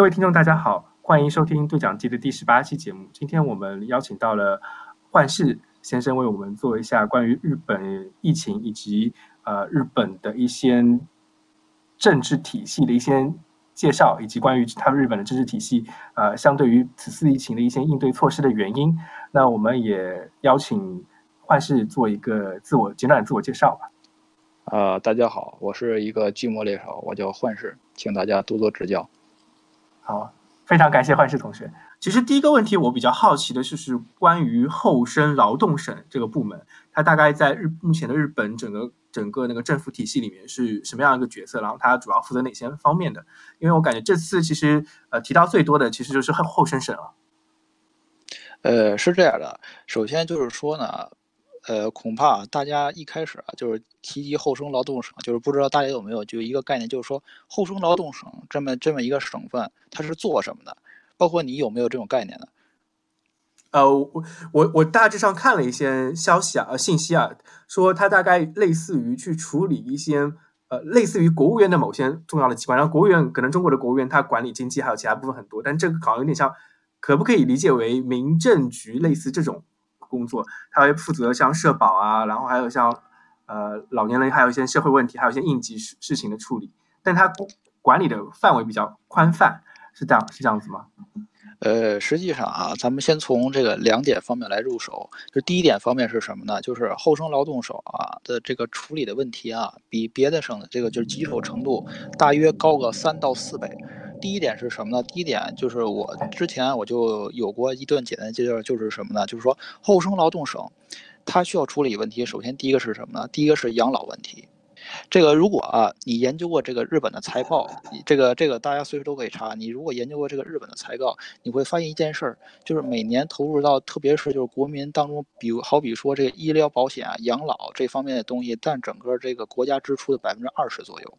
各位听众，大家好，欢迎收听对讲机的第十八期节目。今天我们邀请到了幻视先生，为我们做一下关于日本疫情以及呃日本的一些政治体系的一些介绍，以及关于他们日本的政治体系呃相对于此次疫情的一些应对措施的原因。那我们也邀请幻视做一个自我简短的自我介绍吧。呃，大家好，我是一个寂寞猎手，我叫幻视，请大家多多指教。好，非常感谢幻视同学。其实第一个问题我比较好奇的就是关于厚生劳动省这个部门，它大概在日目前的日本整个整个那个政府体系里面是什么样一个角色？然后它主要负责哪些方面的？因为我感觉这次其实呃提到最多的其实就是厚厚生省了。呃，是这样的，首先就是说呢。呃，恐怕大家一开始啊，就是提及厚生劳动省，就是不知道大家有没有就一个概念，就是说厚生劳动省这么这么一个省份，它是做什么的？包括你有没有这种概念呢？呃，我我我大致上看了一些消息啊，呃，信息啊，说它大概类似于去处理一些呃，类似于国务院的某些重要的机关。然后国务院可能中国的国务院它管理经济还有其他部分很多，但这个好像有点像，可不可以理解为民政局类似这种？工作，他会负责像社保啊，然后还有像呃老年人，还有一些社会问题，还有一些应急事事情的处理。但他管理的范围比较宽泛，是这样是这样子吗？呃，实际上啊，咱们先从这个两点方面来入手。就第一点方面是什么呢？就是后生劳动省啊的这个处理的问题啊，比别的省的这个就是棘手程度大约高个三到四倍。第一点是什么呢？第一点就是我之前我就有过一段简单介绍，就是什么呢？就是说厚生劳动省，它需要处理问题。首先第一个是什么呢？第一个是养老问题。这个如果啊，你研究过这个日本的财报，这个这个大家随时都可以查。你如果研究过这个日本的财报，你会发现一件事儿，就是每年投入到特别是就是国民当中，比如好比说这个医疗保险啊、养老这方面的东西，占整个这个国家支出的百分之二十左右。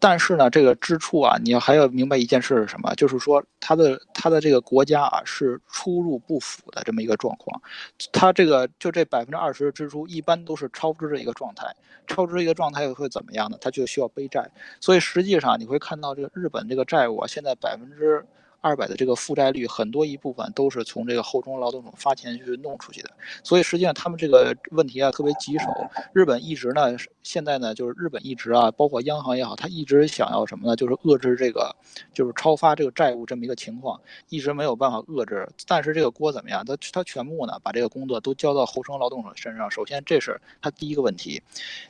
但是呢，这个支出啊，你要还要明白一件事是什么？就是说，它的它的这个国家啊，是出入不符的这么一个状况。它这个就这百分之二十的支出，一般都是超支的一个状态。超支一个状态会怎么样呢？它就需要背债。所以实际上你会看到，这个日本这个债务啊，现在百分之。二百的这个负债率很多一部分都是从这个厚生劳动省发钱去弄出去的，所以实际上他们这个问题啊特别棘手。日本一直呢，现在呢就是日本一直啊，包括央行也好，他一直想要什么呢？就是遏制这个，就是超发这个债务这么一个情况，一直没有办法遏制。但是这个锅怎么样？他他全部呢把这个工作都交到厚生劳动省身上。首先这是他第一个问题，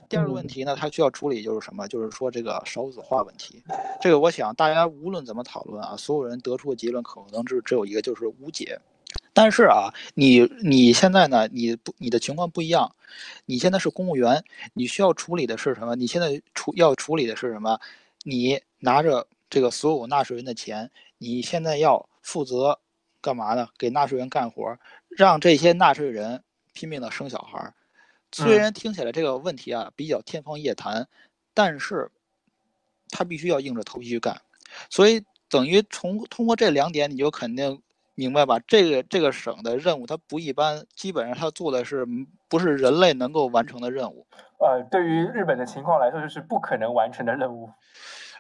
第二个问题呢，他需要处理就是什么？就是说这个少子化问题。这个我想大家无论怎么讨论啊，所有人得。出的结论可能只只有一个，就是无解。但是啊，你你现在呢，你不你的情况不一样，你现在是公务员，你需要处理的是什么？你现在处要处理的是什么？你拿着这个所有纳税人的钱，你现在要负责干嘛呢？给纳税人干活，让这些纳税人拼命的生小孩。虽然听起来这个问题啊比较天方夜谭，但是他必须要硬着头皮去干，所以。等于从通过这两点，你就肯定明白吧？这个这个省的任务它不一般，基本上它做的是不是人类能够完成的任务？呃，对于日本的情况来说，就是不可能完成的任务。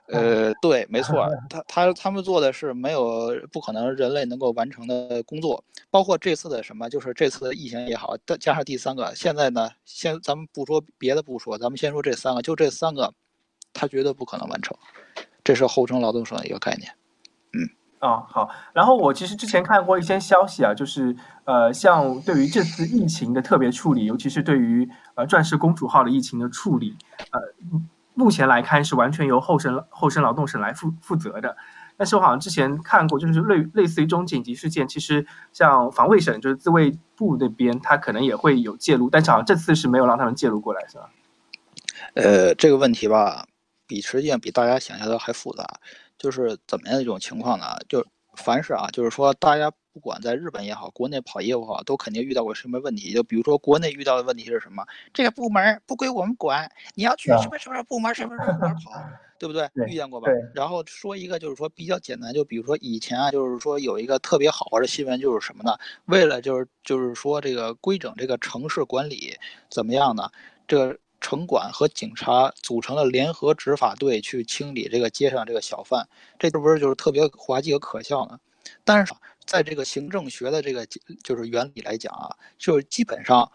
呃，对，没错，他他他们做的是没有不可能人类能够完成的工作，包括这次的什么，就是这次的疫情也好，再加上第三个，现在呢，先咱们不说别的不说，咱们先说这三个，就这三个，他绝对不可能完成。这是后生劳动省的一个概念。嗯啊好，然后我其实之前看过一些消息啊，就是呃，像对于这次疫情的特别处理，尤其是对于呃钻石公主号的疫情的处理，呃，目前来看是完全由后生后生劳动省来负负责的。但是我好像之前看过，就是类类似于这种紧急事件，其实像防卫省就是自卫部那边，他可能也会有介入，但是好像这次是没有让他们介入过来，是吧？呃，这个问题吧，比实际上比大家想象的还复杂。就是怎么样的一种情况呢？就凡是啊，就是说大家不管在日本也好，国内跑业务好，都肯定遇到过什么问题。就比如说国内遇到的问题是什么？这个部门不归我们管，你要去什么什么部门什么什么部门跑，对不对？遇见过吧？然后说一个就是说比较简单，就比如说以前啊，就是说有一个特别好玩的新闻，就是什么呢？为了就是就是说这个规整这个城市管理怎么样呢？这个城管和警察组成了联合执法队去清理这个街上这个小贩，这是不是就是特别滑稽和可笑呢？但是在这个行政学的这个就是原理来讲啊，就是基本上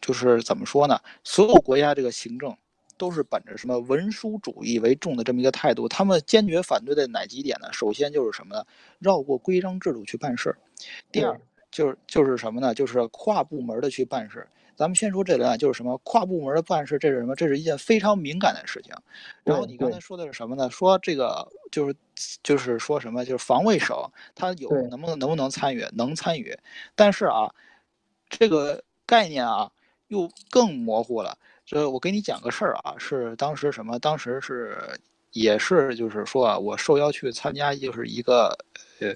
就是怎么说呢？所有国家这个行政都是本着什么文书主义为重的这么一个态度，他们坚决反对的哪几点呢？首先就是什么呢？绕过规章制度去办事。第二就是就是什么呢？就是跨部门的去办事。咱们先说这个，就是什么跨部门的办事，这是什么？这是一件非常敏感的事情。然后你刚才说的是什么呢？说这个就是就是说什么？就是防卫省他有能不能能不能参与？能参与，但是啊，这个概念啊又更模糊了。这我给你讲个事儿啊，是当时什么？当时是也是就是说啊，我受邀去参加，就是一个呃。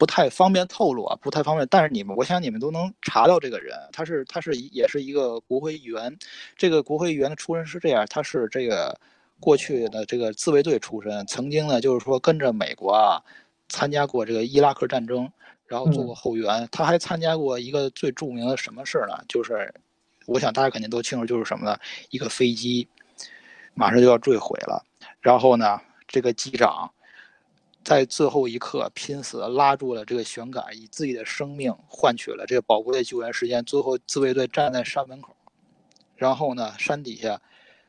不太方便透露啊，不太方便。但是你们，我想你们都能查到这个人，他是他是也是一个国会议员。这个国会议员的出身是这样，他是这个过去的这个自卫队出身，曾经呢就是说跟着美国啊参加过这个伊拉克战争，然后做过后援。他还参加过一个最著名的什么事儿呢？就是我想大家肯定都清楚，就是什么呢？一个飞机马上就要坠毁了，然后呢这个机长。在最后一刻拼死拉住了这个悬杆，以自己的生命换取了这个宝贵的救援时间。最后自卫队站在山门口，然后呢，山底下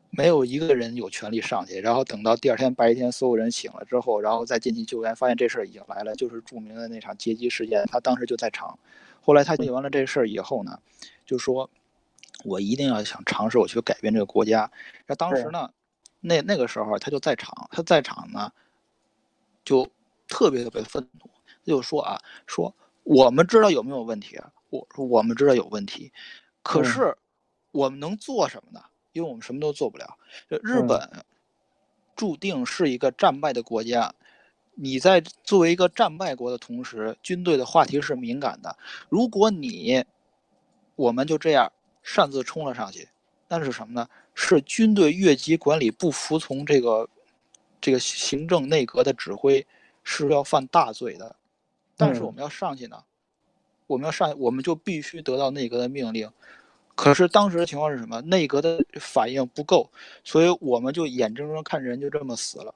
没有一个人有权利上去。然后等到第二天白天，所有人醒了之后，然后再进去救援，发现这事儿已经来了，就是著名的那场劫机事件。他当时就在场。后来他解完了这事儿以后呢，就说：“我一定要想尝试我去改变这个国家。”那当时呢，那那个时候他就在场，他在场呢。就特别特别愤怒，就说啊，说我们知道有没有问题啊？我说我们知道有问题，可是我们能做什么呢？因为我们什么都做不了。日本注定是一个战败的国家，你在作为一个战败国的同时，军队的话题是敏感的。如果你我们就这样擅自冲了上去，那是什么呢？是军队越级管理不服从这个。这个行政内阁的指挥是要犯大罪的，但是我们要上去呢，我们要上，我们就必须得到内阁的命令。可是当时的情况是什么？内阁的反应不够，所以我们就眼睁睁看人就这么死了。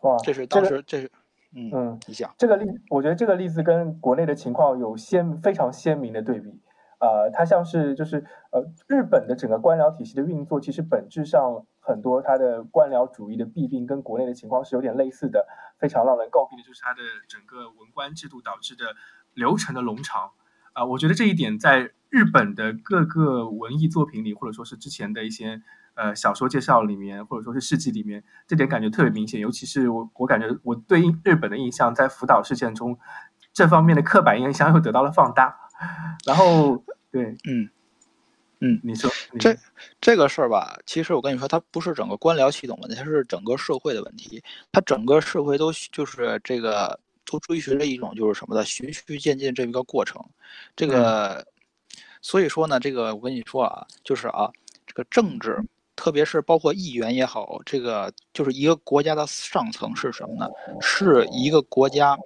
哇，这是当时，这是，嗯，你想这个例，我觉得这个例子跟国内的情况有鲜非常鲜明的对比。呃，它像是就是呃，日本的整个官僚体系的运作，其实本质上。很多它的官僚主义的弊病跟国内的情况是有点类似的，非常让人诟病的就是它的整个文官制度导致的流程的冗长啊。我觉得这一点在日本的各个文艺作品里，或者说是之前的一些呃小说介绍里面，或者说是事迹里面，这点感觉特别明显。尤其是我，我感觉我对日本的印象在福岛事件中，这方面的刻板印象又得到了放大。然后，对，嗯。嗯，你说这这个事儿吧，其实我跟你说，它不是整个官僚系统问题，它是整个社会的问题。它整个社会都就是这个都追寻着一种就是什么的循序渐进这么一个过程。这个，所以说呢，这个我跟你说啊，就是啊，这个政治，特别是包括议员也好，这个就是一个国家的上层是什么呢？是一个国家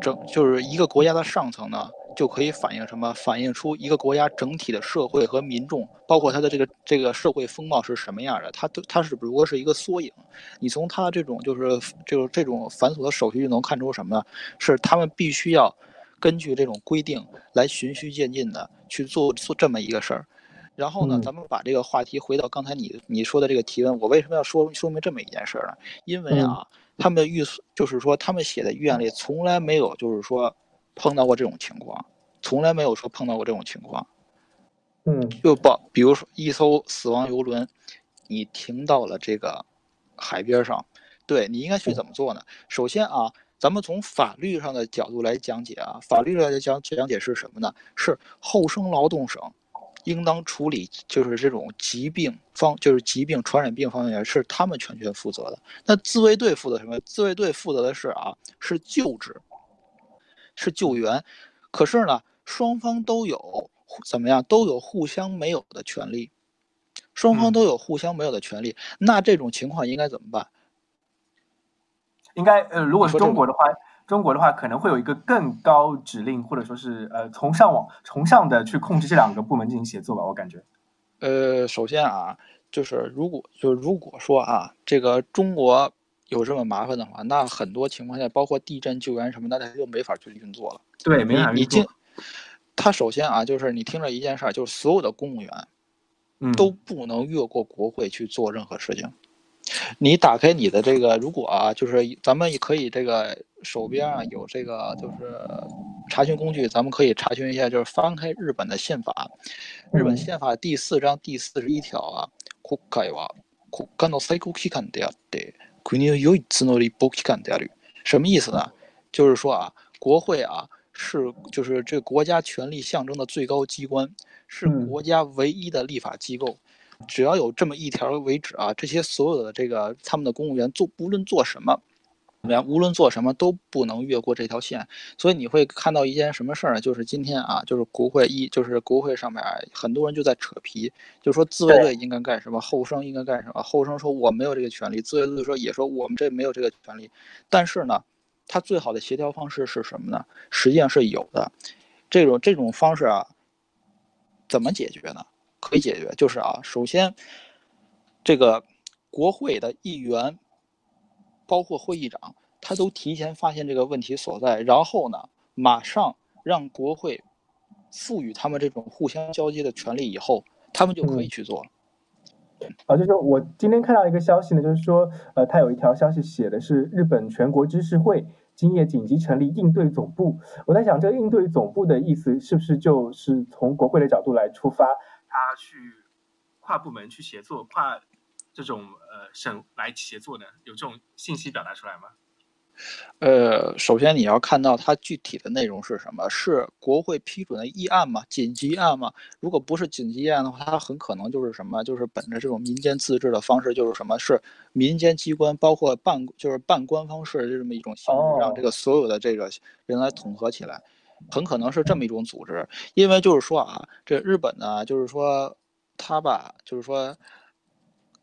整，就是一个国家的上层呢。就可以反映什么？反映出一个国家整体的社会和民众，包括它的这个这个社会风貌是什么样的？它都它只不过是一个缩影。你从它这种就是就是这种繁琐的手续就能看出什么呢？是他们必须要根据这种规定来循序渐进的去做做这么一个事儿。然后呢，咱们把这个话题回到刚才你你说的这个提问，我为什么要说说明这么一件事呢？因为啊，他们的预就是说他们写的预案里从来没有就是说。碰到过这种情况，从来没有说碰到过这种情况。嗯，就报，比如说一艘死亡游轮，你停到了这个海边上，对你应该去怎么做呢？首先啊，咱们从法律上的角度来讲解啊，法律上的讲讲解是什么呢？是后生劳动省应当处理，就是这种疾病方，就是疾病传染病方面是他们全权负责的。那自卫队负责什么？自卫队负责的是啊，是救治。是救援，可是呢，双方都有怎么样，都有互相没有的权利，双方都有互相没有的权利，那这种情况应该怎么办？应该呃，如果是中国的话，中国的话可能会有一个更高指令，或者说是呃从上往从上的去控制这两个部门进行协作吧，我感觉。呃，首先啊，就是如果就如果说啊，这个中国有这么麻烦的话，那很多情况下，包括地震救援什么的，它就没法去运作了。对，没法运作，他首先啊，就是你听着一件事儿，就是所有的公务员，嗯，都不能越过国会去做任何事情。你打开你的这个，如果啊，就是咱们也可以这个手边啊有这个就是查询工具，咱们可以查询一下，就是翻开日本的宪法，日本宪法第四章第四十一条啊，国会は国家の最高機関であって、国の唯一の立法機関である。什么意思呢？就是说啊，国会啊是就是这个国家权力象征的最高机关，是国家唯一的立法机构。 只要有这么一条为止啊，这些所有的这个他们的公务员做，无论做什么，怎么样，无论做什么都不能越过这条线。所以你会看到一件什么事儿呢？就是今天啊，就是国会一，就是国会上面很多人就在扯皮，就说自卫队应该干什么，后生应该干什么。后生说我没有这个权利，自卫队说也说我们这没有这个权利。但是呢，他最好的协调方式是什么呢？实际上是有的，这种这种方式啊，怎么解决呢？可以解决，就是啊，首先，这个国会的议员，包括会议长，他都提前发现这个问题所在，然后呢，马上让国会赋予他们这种互相交接的权利，以后他们就可以去做。啊，就是我今天看到一个消息呢，就是说，呃，他有一条消息写的是日本全国知识会今夜紧急成立应对总部。我在想，这个应对总部的意思是不是就是从国会的角度来出发？他去跨部门去协作，跨这种呃省来协作的，有这种信息表达出来吗？呃，首先你要看到它具体的内容是什么？是国会批准的议案吗？紧急案吗？如果不是紧急案的话，它很可能就是什么？就是本着这种民间自治的方式，就是什么？是民间机关，包括半就是半官方式的这么一种形式，让这个所有的这个人来统合起来。很可能是这么一种组织，因为就是说啊，这日本呢，就是说他吧，就是说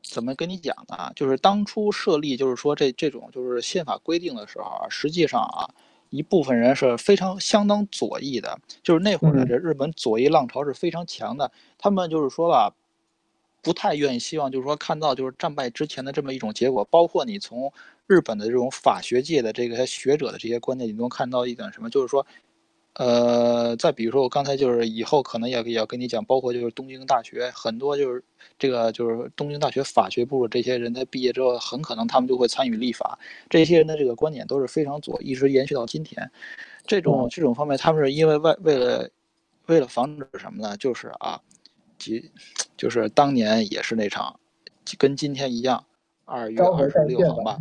怎么跟你讲呢？就是当初设立，就是说这这种就是宪法规定的时候啊，实际上啊，一部分人是非常相当左翼的，就是那会儿呢，这日本左翼浪潮是非常强的，他们就是说吧，不太愿意希望就是说看到就是战败之前的这么一种结果，包括你从日本的这种法学界的这个学者的这些观点，你能看到一点什么？就是说。呃，再比如说，我刚才就是以后可能也也要跟你讲，包括就是东京大学很多就是这个就是东京大学法学部的这些人，在毕业之后很可能他们就会参与立法。这些人的这个观点都是非常左，一直延续到今天。这种这种方面，他们是因为为为了为了防止什么呢？就是啊，即就是当年也是那场跟今天一样，二月二十六号吧？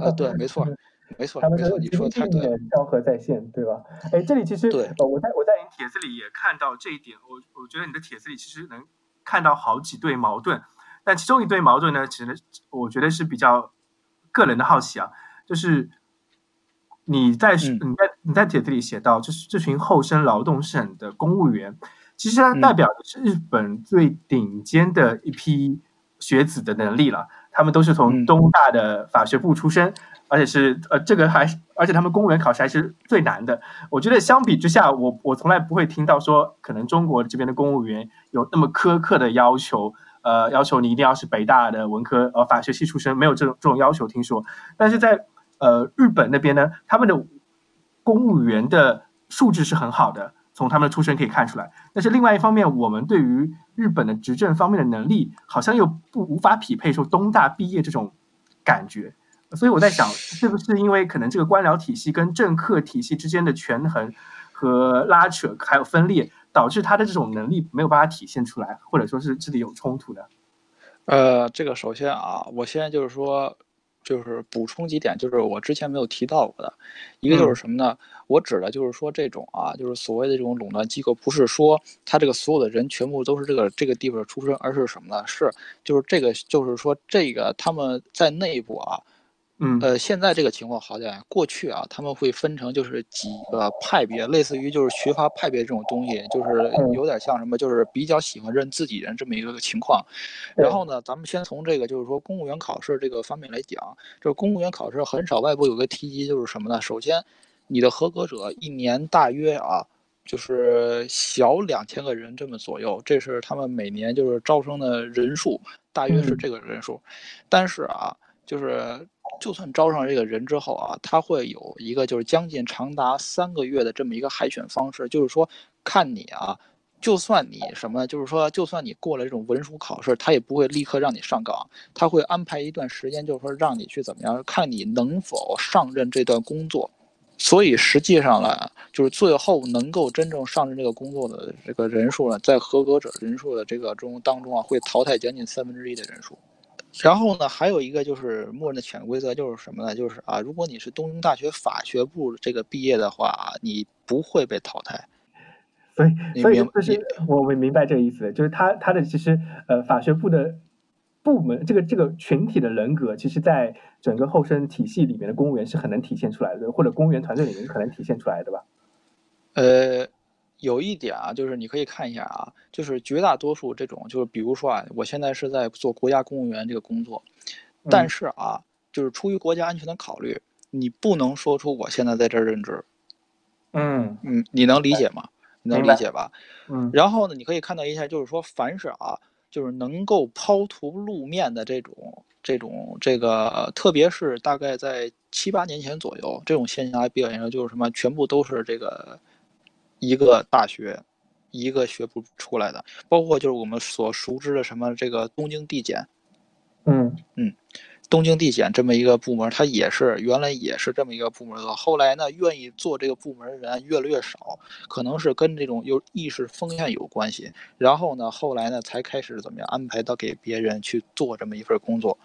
啊，对，没错。没错，他们说你说太对，昭和在线，对吧？哎，这里其实，呃，我在我在你帖子里也看到这一点，我我觉得你的帖子里其实能看到好几对矛盾，但其中一对矛盾呢，其实我觉得是比较个人的好奇啊，就是你在你在你在帖子里写到，就是这群后生劳动省的公务员，其实它代表的是日本最顶尖的一批学子的能力了，他们都是从东大的法学部出身。而且是呃，这个还是，而且他们公务员考试还是最难的。我觉得相比之下，我我从来不会听到说，可能中国这边的公务员有那么苛刻的要求，呃，要求你一定要是北大的文科呃法学系出身，没有这种这种要求。听说，但是在呃日本那边呢，他们的公务员的素质是很好的，从他们的出身可以看出来。但是另外一方面，我们对于日本的执政方面的能力，好像又不无法匹配说东大毕业这种感觉。所以我在想，是不是因为可能这个官僚体系跟政客体系之间的权衡和拉扯，还有分裂，导致他的这种能力没有办法体现出来，或者说是这里有冲突的？呃，这个首先啊，我现在就是说，就是补充几点，就是我之前没有提到过的，一个就是什么呢？我指的就是说这种啊，就是所谓的这种垄断机构，不是说他这个所有的人全部都是这个这个地方出身，而是什么呢？是就是这个，就是说这个他们在内部啊。嗯，呃，现在这个情况好点。过去啊，他们会分成就是几个派别，类似于就是学阀派别这种东西，就是有点像什么，就是比较喜欢认自己人这么一个情况。然后呢，咱们先从这个就是说公务员考试这个方面来讲，就是公务员考试很少外部有个提及，就是什么呢？首先，你的合格者一年大约啊，就是小两千个人这么左右，这是他们每年就是招生的人数，大约是这个人数。但是啊，就是就算招上这个人之后啊，他会有一个就是将近长达三个月的这么一个海选方式，就是说看你啊，就算你什么，就是说就算你过了这种文书考试，他也不会立刻让你上岗，他会安排一段时间，就是说让你去怎么样，看你能否上任这段工作。所以实际上呢，就是最后能够真正上任这个工作的这个人数呢，在合格者人数的这个中当中啊，会淘汰将近三分之一的人数。然后呢，还有一个就是默认的潜规则就是什么呢？就是啊，如果你是东京大学法学部这个毕业的话，你不会被淘汰。所以，所以就是我我明白这个意思，就是他他的其实呃法学部的。部门这个这个群体的人格，其实在整个后生体系里面的公务员是很能体现出来的，或者公务员团队里面是很能体现出来的吧？呃，有一点啊，就是你可以看一下啊，就是绝大多数这种，就是比如说啊，我现在是在做国家公务员这个工作，但是啊，就是出于国家安全的考虑，你不能说出我现在在这儿任职。嗯嗯，你能理解吗？你能理解吧？嗯。然后呢，你可以看到一下，就是说，凡是啊。就是能够抛头露面的这种、这种、这个，特别是大概在七八年前左右，这种现象还比较严重。就是什么，全部都是这个一个大学、一个学部出来的，包括就是我们所熟知的什么这个东京地检。嗯嗯。东京地检这么一个部门，它也是原来也是这么一个部门的，后来呢，愿意做这个部门的人越来越少，可能是跟这种有意识风险有关系。然后呢，后来呢，才开始怎么样安排到给别人去做这么一份工作。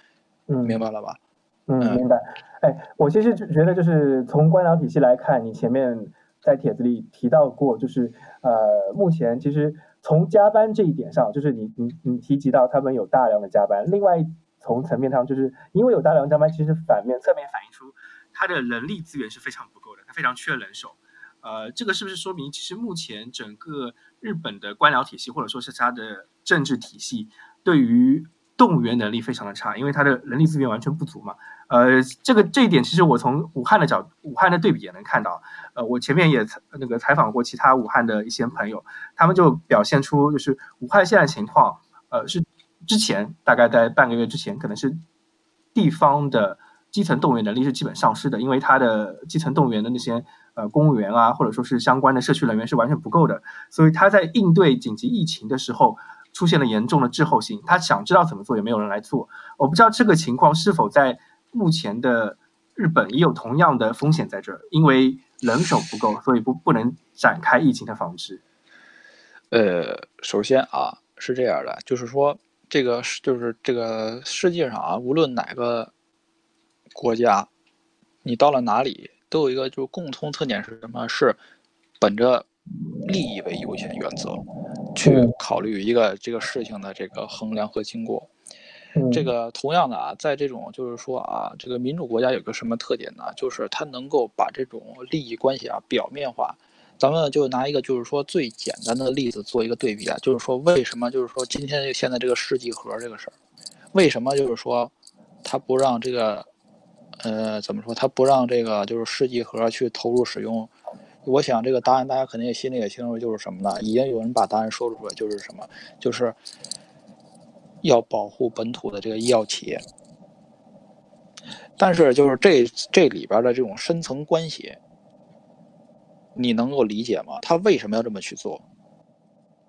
嗯，明白了吧？嗯，明白。哎，我其实觉得就是从官僚体系来看，你前面在帖子里提到过，就是呃，目前其实从加班这一点上，就是你你你提及到他们有大量的加班，另外。从层面上，就是因为有大量加班，其实反面侧面反映出他的人力资源是非常不够的，他非常缺人手。呃，这个是不是说明，其实目前整个日本的官僚体系，或者说是他的政治体系，对于动员能力非常的差，因为他的人力资源完全不足嘛。呃，这个这一点，其实我从武汉的角，武汉的对比也能看到。呃，我前面也那个采访过其他武汉的一些朋友，他们就表现出，就是武汉现在情况，呃，是。之前大概在半个月之前，可能是地方的基层动员能力是基本丧失的，因为他的基层动员的那些呃公务员啊，或者说是相关的社区人员是完全不够的，所以他在应对紧急疫情的时候出现了严重的滞后性。他想知道怎么做，也没有人来做。我不知道这个情况是否在目前的日本也有同样的风险在这儿，因为人手不够，所以不不能展开疫情的防治。呃，首先啊是这样的，就是说。这个是就是这个世界上啊，无论哪个国家，你到了哪里，都有一个就是共通特点是什么？是本着利益为优先原则去考虑一个这个事情的这个衡量和经过。这个同样的啊，在这种就是说啊，这个民主国家有个什么特点呢？就是它能够把这种利益关系啊表面化。咱们就拿一个就是说最简单的例子做一个对比啊，就是说为什么就是说今天现在这个世纪盒这个事儿，为什么就是说他不让这个呃怎么说他不让这个就是世纪盒去投入使用？我想这个答案大家肯定也心里也清楚，就是什么呢？已经有人把答案说出来，就是什么？就是要保护本土的这个医药企业。但是就是这这里边的这种深层关系。你能够理解吗？他为什么要这么去做？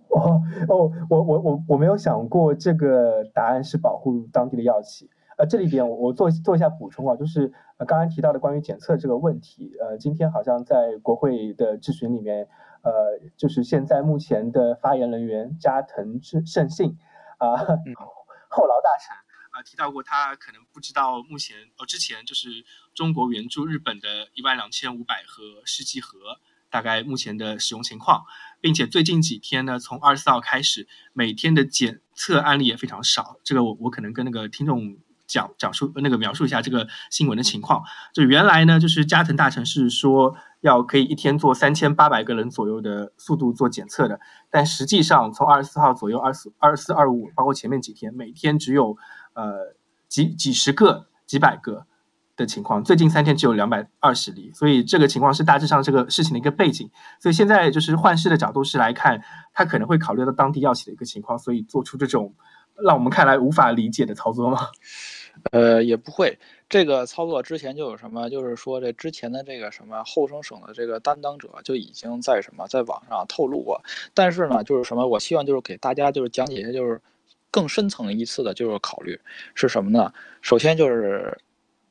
哦哦，我我我我没有想过这个答案是保护当地的药企。呃，这里边我做做一下补充啊，就是呃刚刚提到的关于检测这个问题，呃，今天好像在国会的质询里面，呃，就是现在目前的发言人员加藤胜胜信啊，后劳大臣啊提到过，他可能不知道目前哦之前就是中国援助日本的一万两千五百盒试剂盒。大概目前的使用情况，并且最近几天呢，从二十四号开始，每天的检测案例也非常少。这个我我可能跟那个听众讲讲述那个描述一下这个新闻的情况。就原来呢，就是加藤大臣是说要可以一天做三千八百个人左右的速度做检测的，但实际上从二十四号左右，二四二四二五，包括前面几天，每天只有呃几几十个、几百个。的情况，最近三天只有两百二十例，所以这个情况是大致上这个事情的一个背景。所以现在就是换市的角度是来看，他可能会考虑到当地药企的一个情况，所以做出这种让我们看来无法理解的操作吗？呃，也不会。这个操作之前就有什么，就是说这之前的这个什么后生省的这个担当者就已经在什么在网上透露过。但是呢，就是什么，我希望就是给大家就是讲解一下，就是更深层一次的，就是考虑是什么呢？首先就是。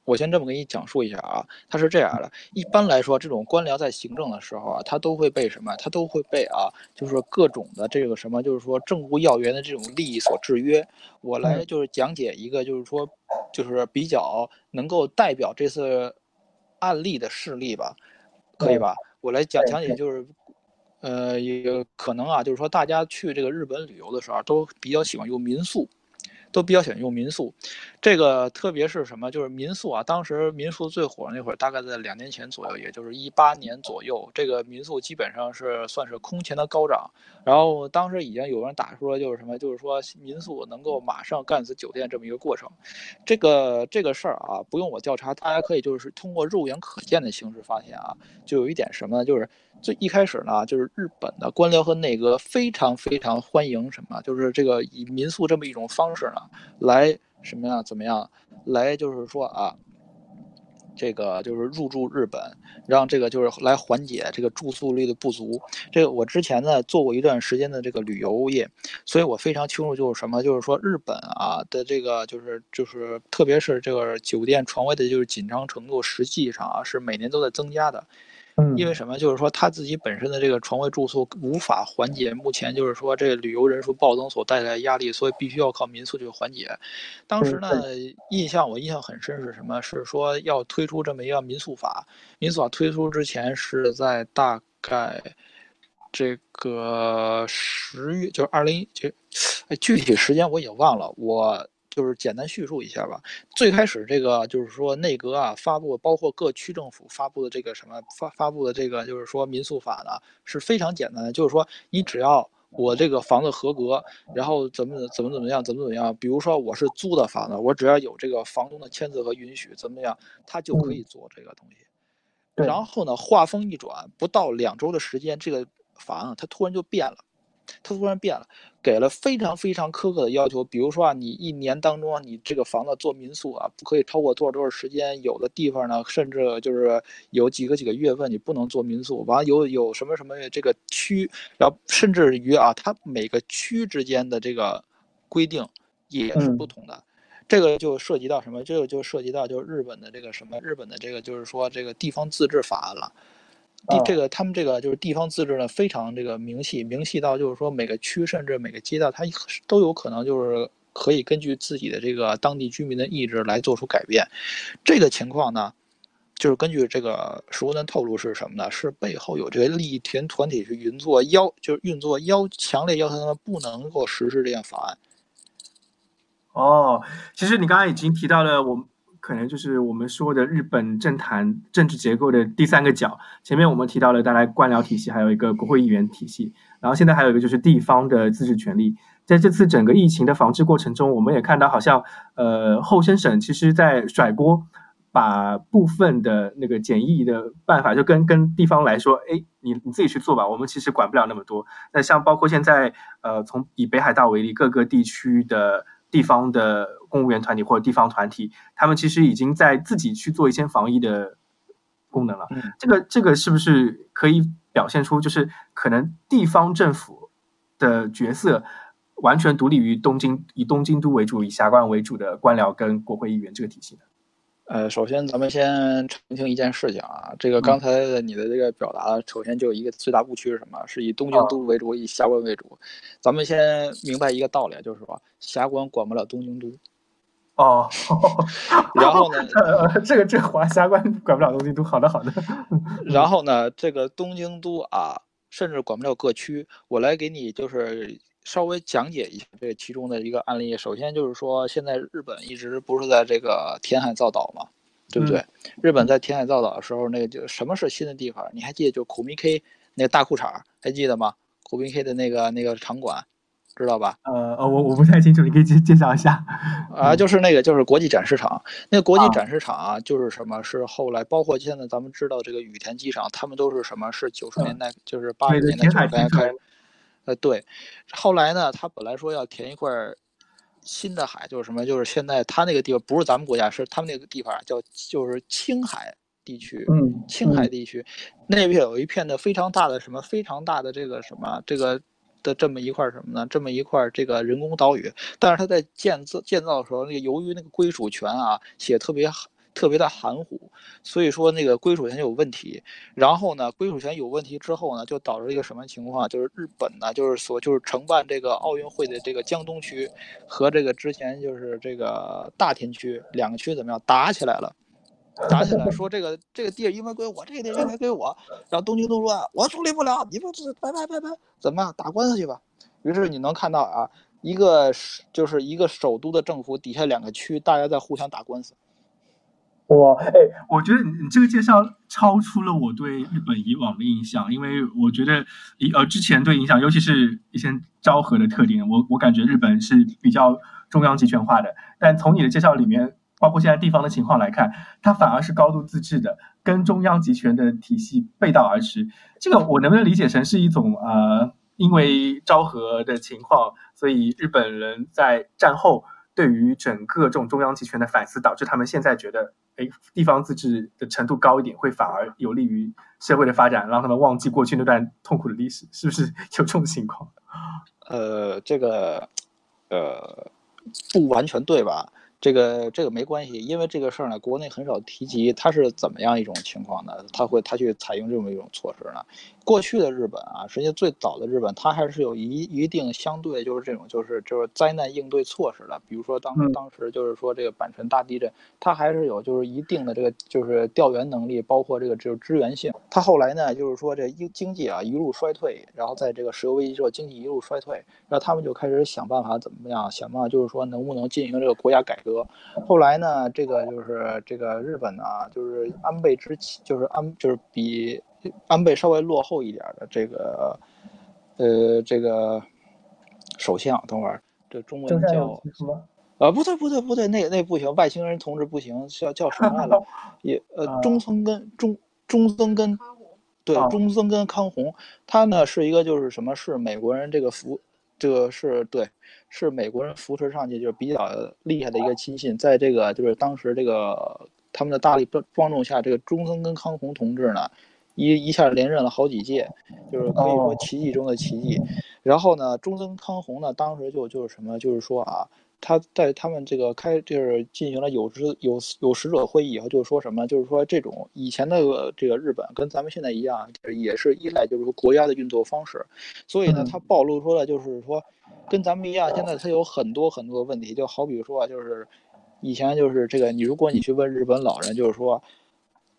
我先这么给你讲述一下啊，他是这样的，一般来说，这种官僚在行政的时候啊，他都会被什么？他都会被啊，就是各种的这个什么，就是说政务要员的这种利益所制约。我来就是讲解一个，就是说，就是比较能够代表这次案例的事例吧，可以吧？我来讲讲解，就是，呃，也可能啊，就是说大家去这个日本旅游的时候，都比较喜欢用民宿。都比较喜欢用民宿，这个特别是什么？就是民宿啊，当时民宿最火那会儿，大概在两年前左右，也就是一八年左右，这个民宿基本上是算是空前的高涨。然后当时已经有人打出了就是什么，就是说民宿能够马上干死酒店这么一个过程。这个这个事儿啊，不用我调查，大家可以就是通过肉眼可见的形式发现啊，就有一点什么呢？就是。最一开始呢，就是日本的官僚和内阁非常非常欢迎什么，就是这个以民宿这么一种方式呢，来什么呀？怎么样？来就是说啊，这个就是入住日本，让这个就是来缓解这个住宿率的不足。这个我之前呢做过一段时间的这个旅游业，所以我非常清楚就是什么，就是说日本啊的这个就是就是特别是这个酒店床位的就是紧张程度，实际上啊是每年都在增加的。因为什么？就是说他自己本身的这个床位住宿无法缓解目前就是说这个旅游人数暴增所带来的压力，所以必须要靠民宿去缓解。当时呢，印象我印象很深是什么？是说要推出这么一个民宿法。民宿法推出之前是在大概这个十月，就是二零就，具体时间我也忘了。我。就是简单叙述一下吧。最开始这个就是说内阁啊发布，包括各区政府发布的这个什么发发布的这个就是说民宿法呢是非常简单的，就是说你只要我这个房子合格，然后怎么怎么怎么样怎么怎么样，比如说我是租的房子，我只要有这个房东的签字和允许，怎么样，他就可以做这个东西。然后呢，话锋一转，不到两周的时间，这个法它突然就变了。他突然变了，给了非常非常苛刻的要求，比如说啊，你一年当中你这个房子做民宿啊，不可以超过多少多少时间，有的地方呢，甚至就是有几个几个月份你不能做民宿。完了有有什么什么这个区，然后甚至于啊，它每个区之间的这个规定也是不同的，这个就涉及到什么？这个就涉及到就是日本的这个什么？日本的这个就是说这个地方自治法案了。地这个他们这个就是地方自治呢，非常这个明细，明细到就是说每个区甚至每个街道，它都有可能就是可以根据自己的这个当地居民的意志来做出改变。这个情况呢，就是根据这个熟人透露是什么呢？是背后有这个利益团团体去运作要，就是运作要强烈要求他们不能够实施这样法案。哦，其实你刚刚已经提到了我们。可能就是我们说的日本政坛政治结构的第三个角。前面我们提到了大概官僚体系，还有一个国会议员体系，然后现在还有一个就是地方的自治权利。在这次整个疫情的防治过程中，我们也看到，好像呃后生省其实在甩锅，把部分的那个检疫的办法就跟跟地方来说，哎，你你自己去做吧，我们其实管不了那么多。那像包括现在呃，从以北海道为例，各个地区的。地方的公务员团体或者地方团体，他们其实已经在自己去做一些防疫的功能了。这个这个是不是可以表现出，就是可能地方政府的角色完全独立于东京，以东京都为主，以辖关为主的官僚跟国会议员这个体系呢？呃，首先咱们先澄清一件事情啊，这个刚才你的这个表达，首先就有一个最大误区是什么？是以东京都为主，以霞关为主。咱们先明白一个道理，就是说霞关管不了东京都。哦 然后呢？这个这个华霞关管不了东京都。好的，好的。然后呢，这个东京都啊，甚至管不了各区。我来给你就是。稍微讲解一下这其中的一个案例。首先就是说，现在日本一直不是在这个填海造岛嘛，对不对？日本在填海造岛的时候，那个就什么是新的地方？你还记得就苦米 K 那个大裤衩，还记得吗？苦米 K 的那个那个场馆，知道吧？呃呃，我我不太清楚，你可以介介绍一下。啊，就是那个，就是国际展示场。那个国际展示场啊，就是什么？是后来，包括现在咱们知道这个羽田机场，他们都是什么？是九十年代，就是八十年代九十年代开。呃，对。后来呢，他本来说要填一块新的海，就是什么？就是现在他那个地方不是咱们国家，是他们那个地方叫就是青海地区。嗯。青海地区那边有一片的非常大的什么？非常大的这个什么？这个。的这么一块什么呢？这么一块这个人工岛屿，但是他在建造建造的时候，那个由于那个归属权啊写特别特别的含糊，所以说那个归属权有问题。然后呢，归属权有问题之后呢，就导致一个什么情况？就是日本呢，就是所就是承办这个奥运会的这个江东区和这个之前就是这个大田区两个区怎么样打起来了？打起来说这个这个地儿应该归我，这个地应该归我。然后东京都说我处理不了，你们拜拜拜拜，怎么样打官司去吧？于是你能看到啊，一个就是一个首都的政府底下两个区，大家在互相打官司。哇，哎，我觉得你你这个介绍超出了我对日本以往的印象，因为我觉得以呃之前对影响，尤其是一些昭和的特点，我我感觉日本是比较中央集权化的。但从你的介绍里面。包括现在地方的情况来看，它反而是高度自治的，跟中央集权的体系背道而驰。这个我能不能理解成是一种呃，因为昭和的情况，所以日本人在战后对于整个这种中央集权的反思，导致他们现在觉得，哎，地方自治的程度高一点，会反而有利于社会的发展，让他们忘记过去那段痛苦的历史，是不是有这种情况？呃，这个呃，不完全对吧？这个这个没关系，因为这个事儿呢，国内很少提及它是怎么样一种情况呢？他会他去采用这么一种措施呢？过去的日本啊，实际上最早的日本，它还是有一一定相对就是这种就是就是灾难应对措施的。比如说当当时就是说这个阪神大地震，它还是有就是一定的这个就是调援能力，包括这个就是支援性。它后来呢，就是说这经经济啊一路衰退，然后在这个石油危机之后，经济一路衰退，然后他们就开始想办法怎么样，想办法就是说能不能进行这个国家改革。后来呢，这个就是这个日本呢，就是安倍之起，就是安就是比。安倍稍微落后一点的这个，呃，这个首相，等会儿这中文叫什么？啊，不对，不对，不对，那那不行，外星人同志不行，叫叫什么来着？也呃，中村根中中村根，对，中村根康弘，他呢是一个就是什么？是美国人这个扶，这个是对，是美国人扶持上去就是比较厉害的一个亲信，在这个就是当时这个他们的大力帮帮助下，这个中村根康弘同志呢。一一下连任了好几届，就是可以说奇迹中的奇迹。然后呢，中曾康弘呢，当时就就是什么，就是说啊，他在他们这个开就是进行了有识有有识者会议以后，就是说什么，就是说这种以前的这个日本跟咱们现在一样，也是依赖就是说国家的运作方式。所以呢，他暴露出了就是说，跟咱们一样，现在他有很多很多问题，就好比说啊就是以前就是这个，你如果你去问日本老人，就是说。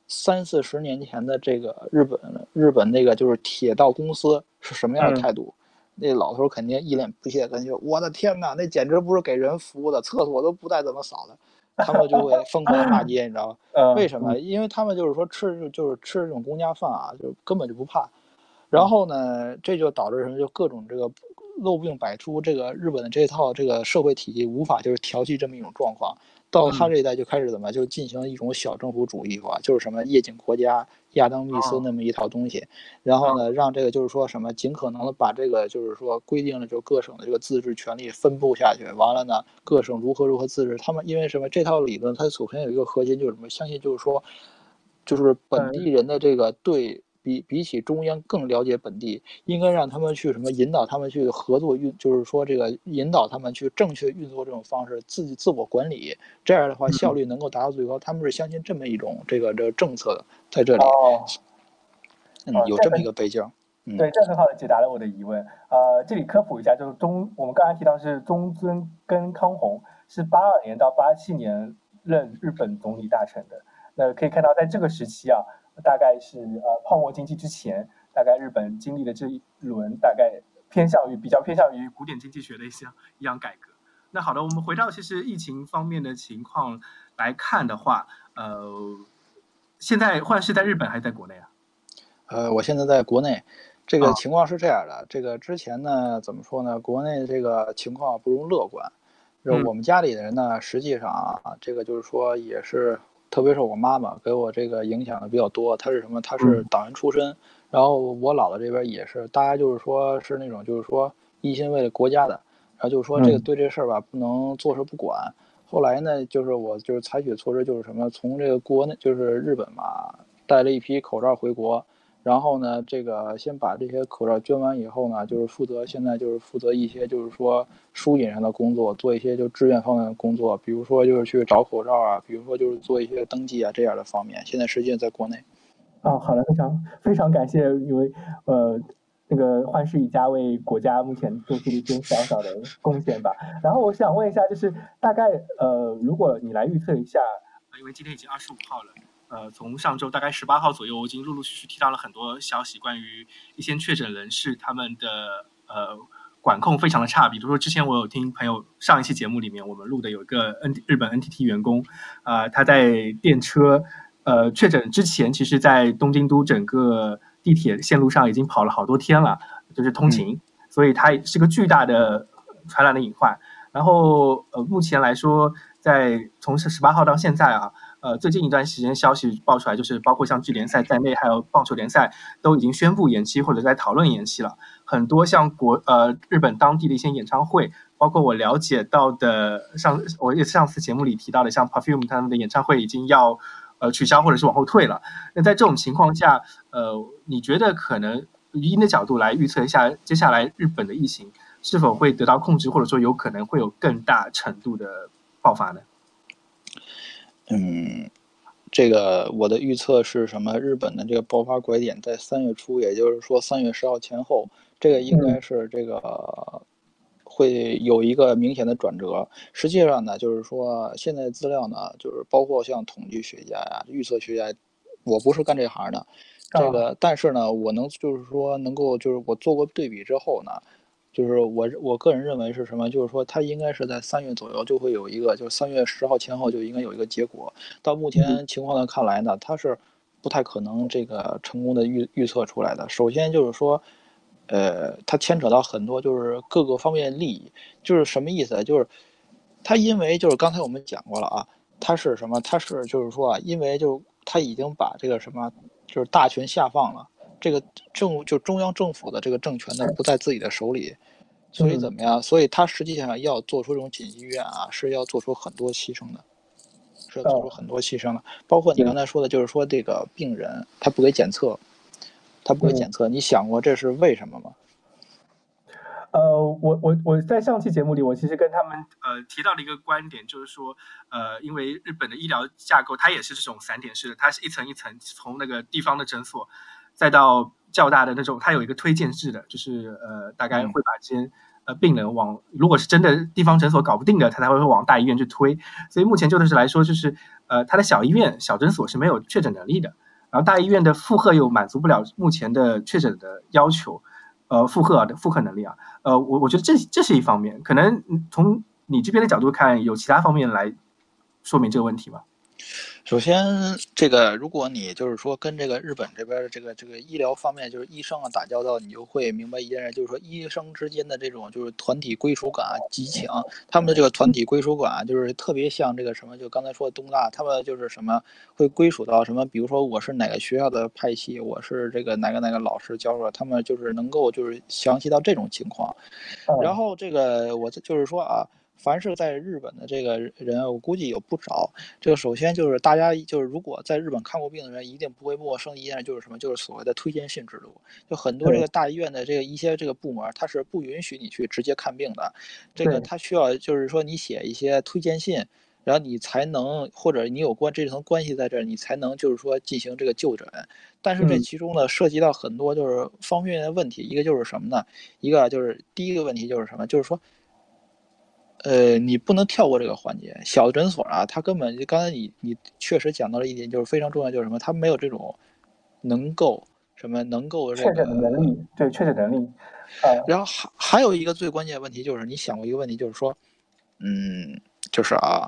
三四十年前的这个日本，日本那个就是铁道公司是什么样的态度？那老头肯定一脸不屑，感觉我的天哪，那简直不是给人服务的，厕所都不带怎么扫的。他们就会疯狂的骂街，你知道吗？为什么？因为他们就是说吃就是吃这种公家饭啊，就根本就不怕。然后呢，这就导致什么？就各种这个漏病百出，这个日本的这套这个社会体系无法就是调剂这么一种状况。到他这一代就开始怎么就进行一种小政府主义化，就是什么夜景国家、亚当密斯那么一套东西，然后呢，让这个就是说什么尽可能的把这个就是说规定了就各省的这个自治权利分布下去，完了呢，各省如何如何自治。他们因为什么这套理论，它首先有一个核心就是什么？相信就是说，就是本地人的这个对。比比起中央更了解本地，应该让他们去什么引导他们去合作运，就是说这个引导他们去正确运作这种方式，自己自我管理，这样的话效率能够达到最高。他们是相信这么一种这个这个政策的，在这里，哦嗯，有这么一个背景。对，这很好的解答了我的疑问。呃，这里科普一下，就是中我们刚才提到是中尊跟康弘是八二年到八七年任日本总理大臣的。那可以看到，在这个时期啊。大概是呃泡沫经济之前，大概日本经历的这一轮，大概偏向于比较偏向于古典经济学的一些一样改革。那好的，我们回到其实疫情方面的情况来看的话，呃，现在换是在日本还是在国内啊？呃，我现在在国内，这个情况是这样的，这个之前呢，怎么说呢？国内这个情况不容乐观。就我们家里的人呢，实际上啊，这个就是说也是，特别是我妈妈给我这个影响的比较多。她是什么？她是党员出身。然后我姥姥这边也是，大家就是说是那种就是说一心为了国家的。然后就是说这个对这事儿吧，不能坐视不管。后来呢，就是我就是采取措施，就是什么，从这个国内就是日本嘛，带了一批口罩回国。然后呢，这个先把这些口罩捐完以后呢，就是负责现在就是负责一些就是说疏引上的工作，做一些就志愿方面的工作，比如说就是去找口罩啊，比如说就是做一些登记啊这样的方面。现在实际上在国内。啊，好的，非常非常感谢因为呃那个幻视一家为国家目前做出了一些小小的贡献吧。然后我想问一下，就是大概呃，如果你来预测一下，因为今天已经二十五号了。呃，从上周大概十八号左右，我已经陆陆续续听到了很多消息，关于一些确诊人士他们的呃管控非常的差。比如说，之前我有听朋友上一期节目里面我们录的有一个 N 日本 NTT 员工，啊，他在电车呃确诊之前，其实在东京都整个地铁线路上已经跑了好多天了，就是通勤，所以它是个巨大的传染的隐患。然后呃，目前来说，在从十八号到现在啊。呃，最近一段时间消息爆出来，就是包括像剧联赛在内，还有棒球联赛都已经宣布延期或者在讨论延期了。很多像国呃日本当地的一些演唱会，包括我了解到的上我也上次节目里提到的，像 Perfume 他们的演唱会已经要呃取消或者是往后退了。那在这种情况下，呃，你觉得可能以你的角度来预测一下，接下来日本的疫情是否会得到控制，或者说有可能会有更大程度的爆发呢？嗯，这个我的预测是什么？日本的这个爆发拐点在三月初，也就是说三月十号前后，这个应该是这个会有一个明显的转折。实际上呢，就是说现在资料呢，就是包括像统计学家呀、预测学家，我不是干这行的，这个但是呢，我能就是说能够就是我做过对比之后呢。就是我我个人认为是什么？就是说，它应该是在三月左右就会有一个，就是三月十号前后就应该有一个结果。到目前情况的看来呢，它是不太可能这个成功的预预测出来的。首先就是说，呃，它牵扯到很多就是各个方面利益。就是什么意思？就是它因为就是刚才我们讲过了啊，它是什么？它是就是说啊，因为就是它已经把这个什么就是大权下放了。这个政就中央政府的这个政权呢不在自己的手里，所以怎么样？所以他实际上要做出这种紧急预案啊，是要做出很多牺牲的，是要做出很多牺牲的。包括你刚才说的，就是说这个病人他不给检测，他不给检测，你想过这是为什么吗？呃，我我我在上期节目里，我其实跟他们呃提到了一个观点，就是说，呃，因为日本的医疗架构它也是这种散点式的，它是一层一层从那个地方的诊所。再到较大的那种，它有一个推荐制的，就是呃，大概会把这些呃病人往，如果是真的地方诊所搞不定的，他才会往大医院去推。所以目前就的是来说，就是呃，他的小医院、小诊所是没有确诊能力的，然后大医院的负荷又满足不了目前的确诊的要求，呃，负荷的负荷能力啊，呃，我我觉得这这是一方面，可能从你这边的角度看，有其他方面来说明这个问题吗？首先，这个如果你就是说跟这个日本这边的这个这个医疗方面，就是医生啊打交道，你就会明白一件事，就是说医生之间的这种就是团体归属感极强。他们的这个团体归属感就是特别像这个什么，就刚才说的东大，他们就是什么会归属到什么，比如说我是哪个学校的派系，我是这个哪个哪个老师教授，他们就是能够就是详细到这种情况。然后这个我就是说啊。凡是在日本的这个人，我估计有不少。这个首先就是大家就是如果在日本看过病的人，一定不会陌生一件事，就是什么？就是所谓的推荐信制度。就很多这个大医院的这个一些这个部门，它是不允许你去直接看病的。这个它需要就是说你写一些推荐信，然后你才能或者你有关这层关系在这儿，你才能就是说进行这个就诊。但是这其中呢，涉及到很多就是方面的问题。一个就是什么呢？一个就是第一个问题就是什么？就是说。呃，你不能跳过这个环节。小诊所啊，它根本就刚才你你确实讲到了一点，就是非常重要，就是什么？它没有这种能够什么能够确诊的能力，对确诊能力。然后还还有一个最关键的问题就是，你想过一个问题，就是说，嗯，就是啊，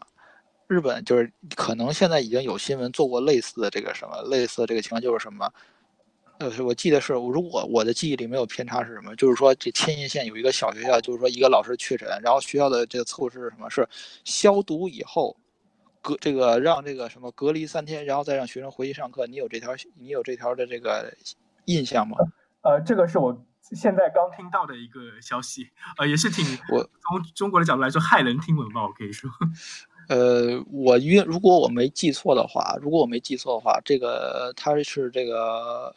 日本就是可能现在已经有新闻做过类似的这个什么类似的这个情况，就是什么？呃，我记得是，如果我的记忆里没有偏差是什么？就是说，这千叶县有一个小学校，就是说一个老师确诊，然后学校的这个措施是什么？是消毒以后，隔这个让这个什么隔离三天，然后再让学生回去上课。你有这条你有这条的这个印象吗？呃，这个是我现在刚听到的一个消息，呃，也是挺我从中国的角度来说骇人听闻吧，我可以说。呃，我约如果我没记错的话，如果我没记错的话，这个他是这个。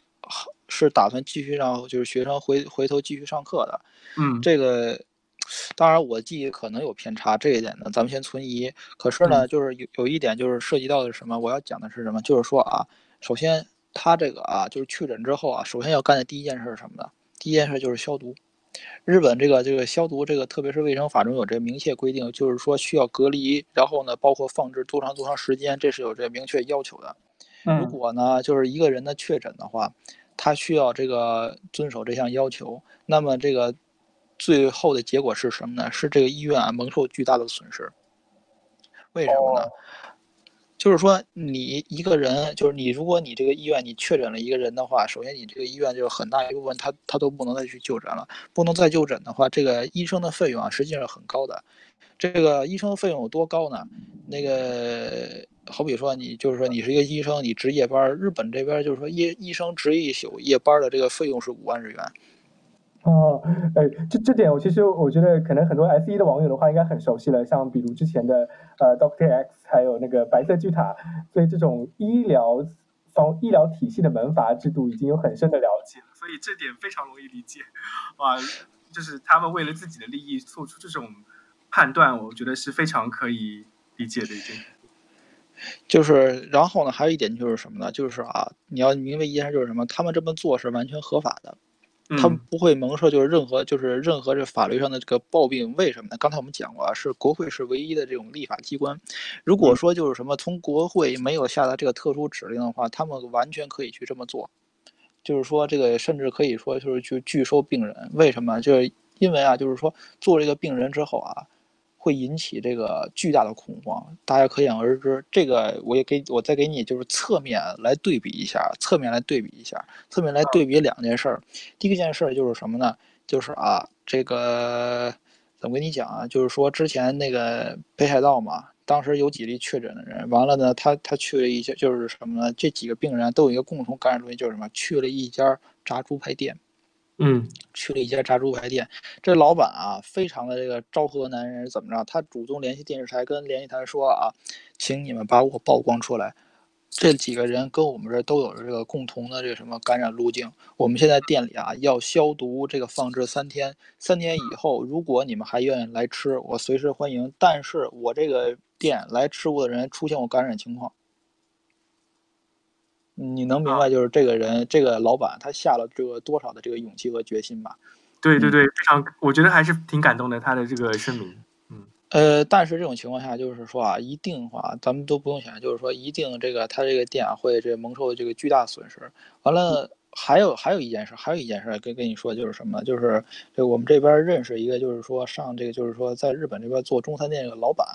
是打算继续让就是学生回回头继续上课的，嗯，这个当然我记忆可能有偏差，这一点呢咱们先存疑。可是呢，就是有有一点就是涉及到的是什么？我要讲的是什么？就是说啊，首先他这个啊，就是确诊之后啊，首先要干的第一件事是什么呢？第一件事就是消毒。日本这个这个消毒这个，特别是卫生法中有这明确规定，就是说需要隔离，然后呢，包括放置多长多长时间，这是有这明确要求的。如果呢，就是一个人的确诊的话。他需要这个遵守这项要求，那么这个最后的结果是什么呢？是这个医院啊蒙受巨大的损失。为什么呢？就是说你一个人，就是你，如果你这个医院你确诊了一个人的话，首先你这个医院就是很大一部分他他都不能再去就诊了，不能再就诊的话，这个医生的费用啊实际上很高的。这个医生费用有多高呢？那个。好比说，你就是说你是一个医生，你值夜班，日本这边就是说医医生值一宿夜班的这个费用是五万日元。哦，哎，这这点我其实我觉得可能很多 S 一的网友的话应该很熟悉了，像比如之前的呃 Doctor X，还有那个白色巨塔，对这种医疗方医疗体系的门阀制度已经有很深的了解了，所以这点非常容易理解。哇，就是他们为了自己的利益做出这种判断，我觉得是非常可以理解的一件。就是，然后呢，还有一点就是什么呢？就是啊，你要明白一件事，就是什么？他们这么做是完全合法的，他们不会蒙受就是任何就是任何这法律上的这个暴病。为什么呢？刚才我们讲过啊，是国会是唯一的这种立法机关。如果说就是什么从国会没有下达这个特殊指令的话，他们完全可以去这么做。就是说这个甚至可以说就是去拒收病人。为什么？就是因为啊，就是说做这个病人之后啊。会引起这个巨大的恐慌，大家可想而知。这个我也给我再给你就是侧面来对比一下，侧面来对比一下，侧面来对比两件事儿。第一件事儿就是什么呢？就是啊，这个怎么跟你讲啊？就是说之前那个北海道嘛，当时有几例确诊的人，完了呢，他他去了一家，就是什么呢？这几个病人都有一个共同感染中心，就是什么？去了一家炸猪排店。嗯，去了一家炸猪排店，这老板啊，非常的这个昭和男人，怎么着？他主动联系电视台，跟联系台说啊，请你们把我曝光出来。这几个人跟我们这都有这个共同的这个什么感染路径。我们现在店里啊要消毒，这个放置三天，三天以后，如果你们还愿意来吃，我随时欢迎。但是我这个店来吃过的人出现过感染情况。你能明白，就是这个人，这个老板，他下了这个多少的这个勇气和决心吧？对对对，非常，我觉得还是挺感动的，他的这个声明。嗯，呃，但是这种情况下，就是说啊，一定话，咱们都不用想，就是说一定这个他这个店啊会这蒙受这个巨大损失。完了。还有还有一件事，还有一件事跟跟你说，就是什么？就是这我们这边认识一个，就是说上这个，就是说在日本这边做中餐店的老板。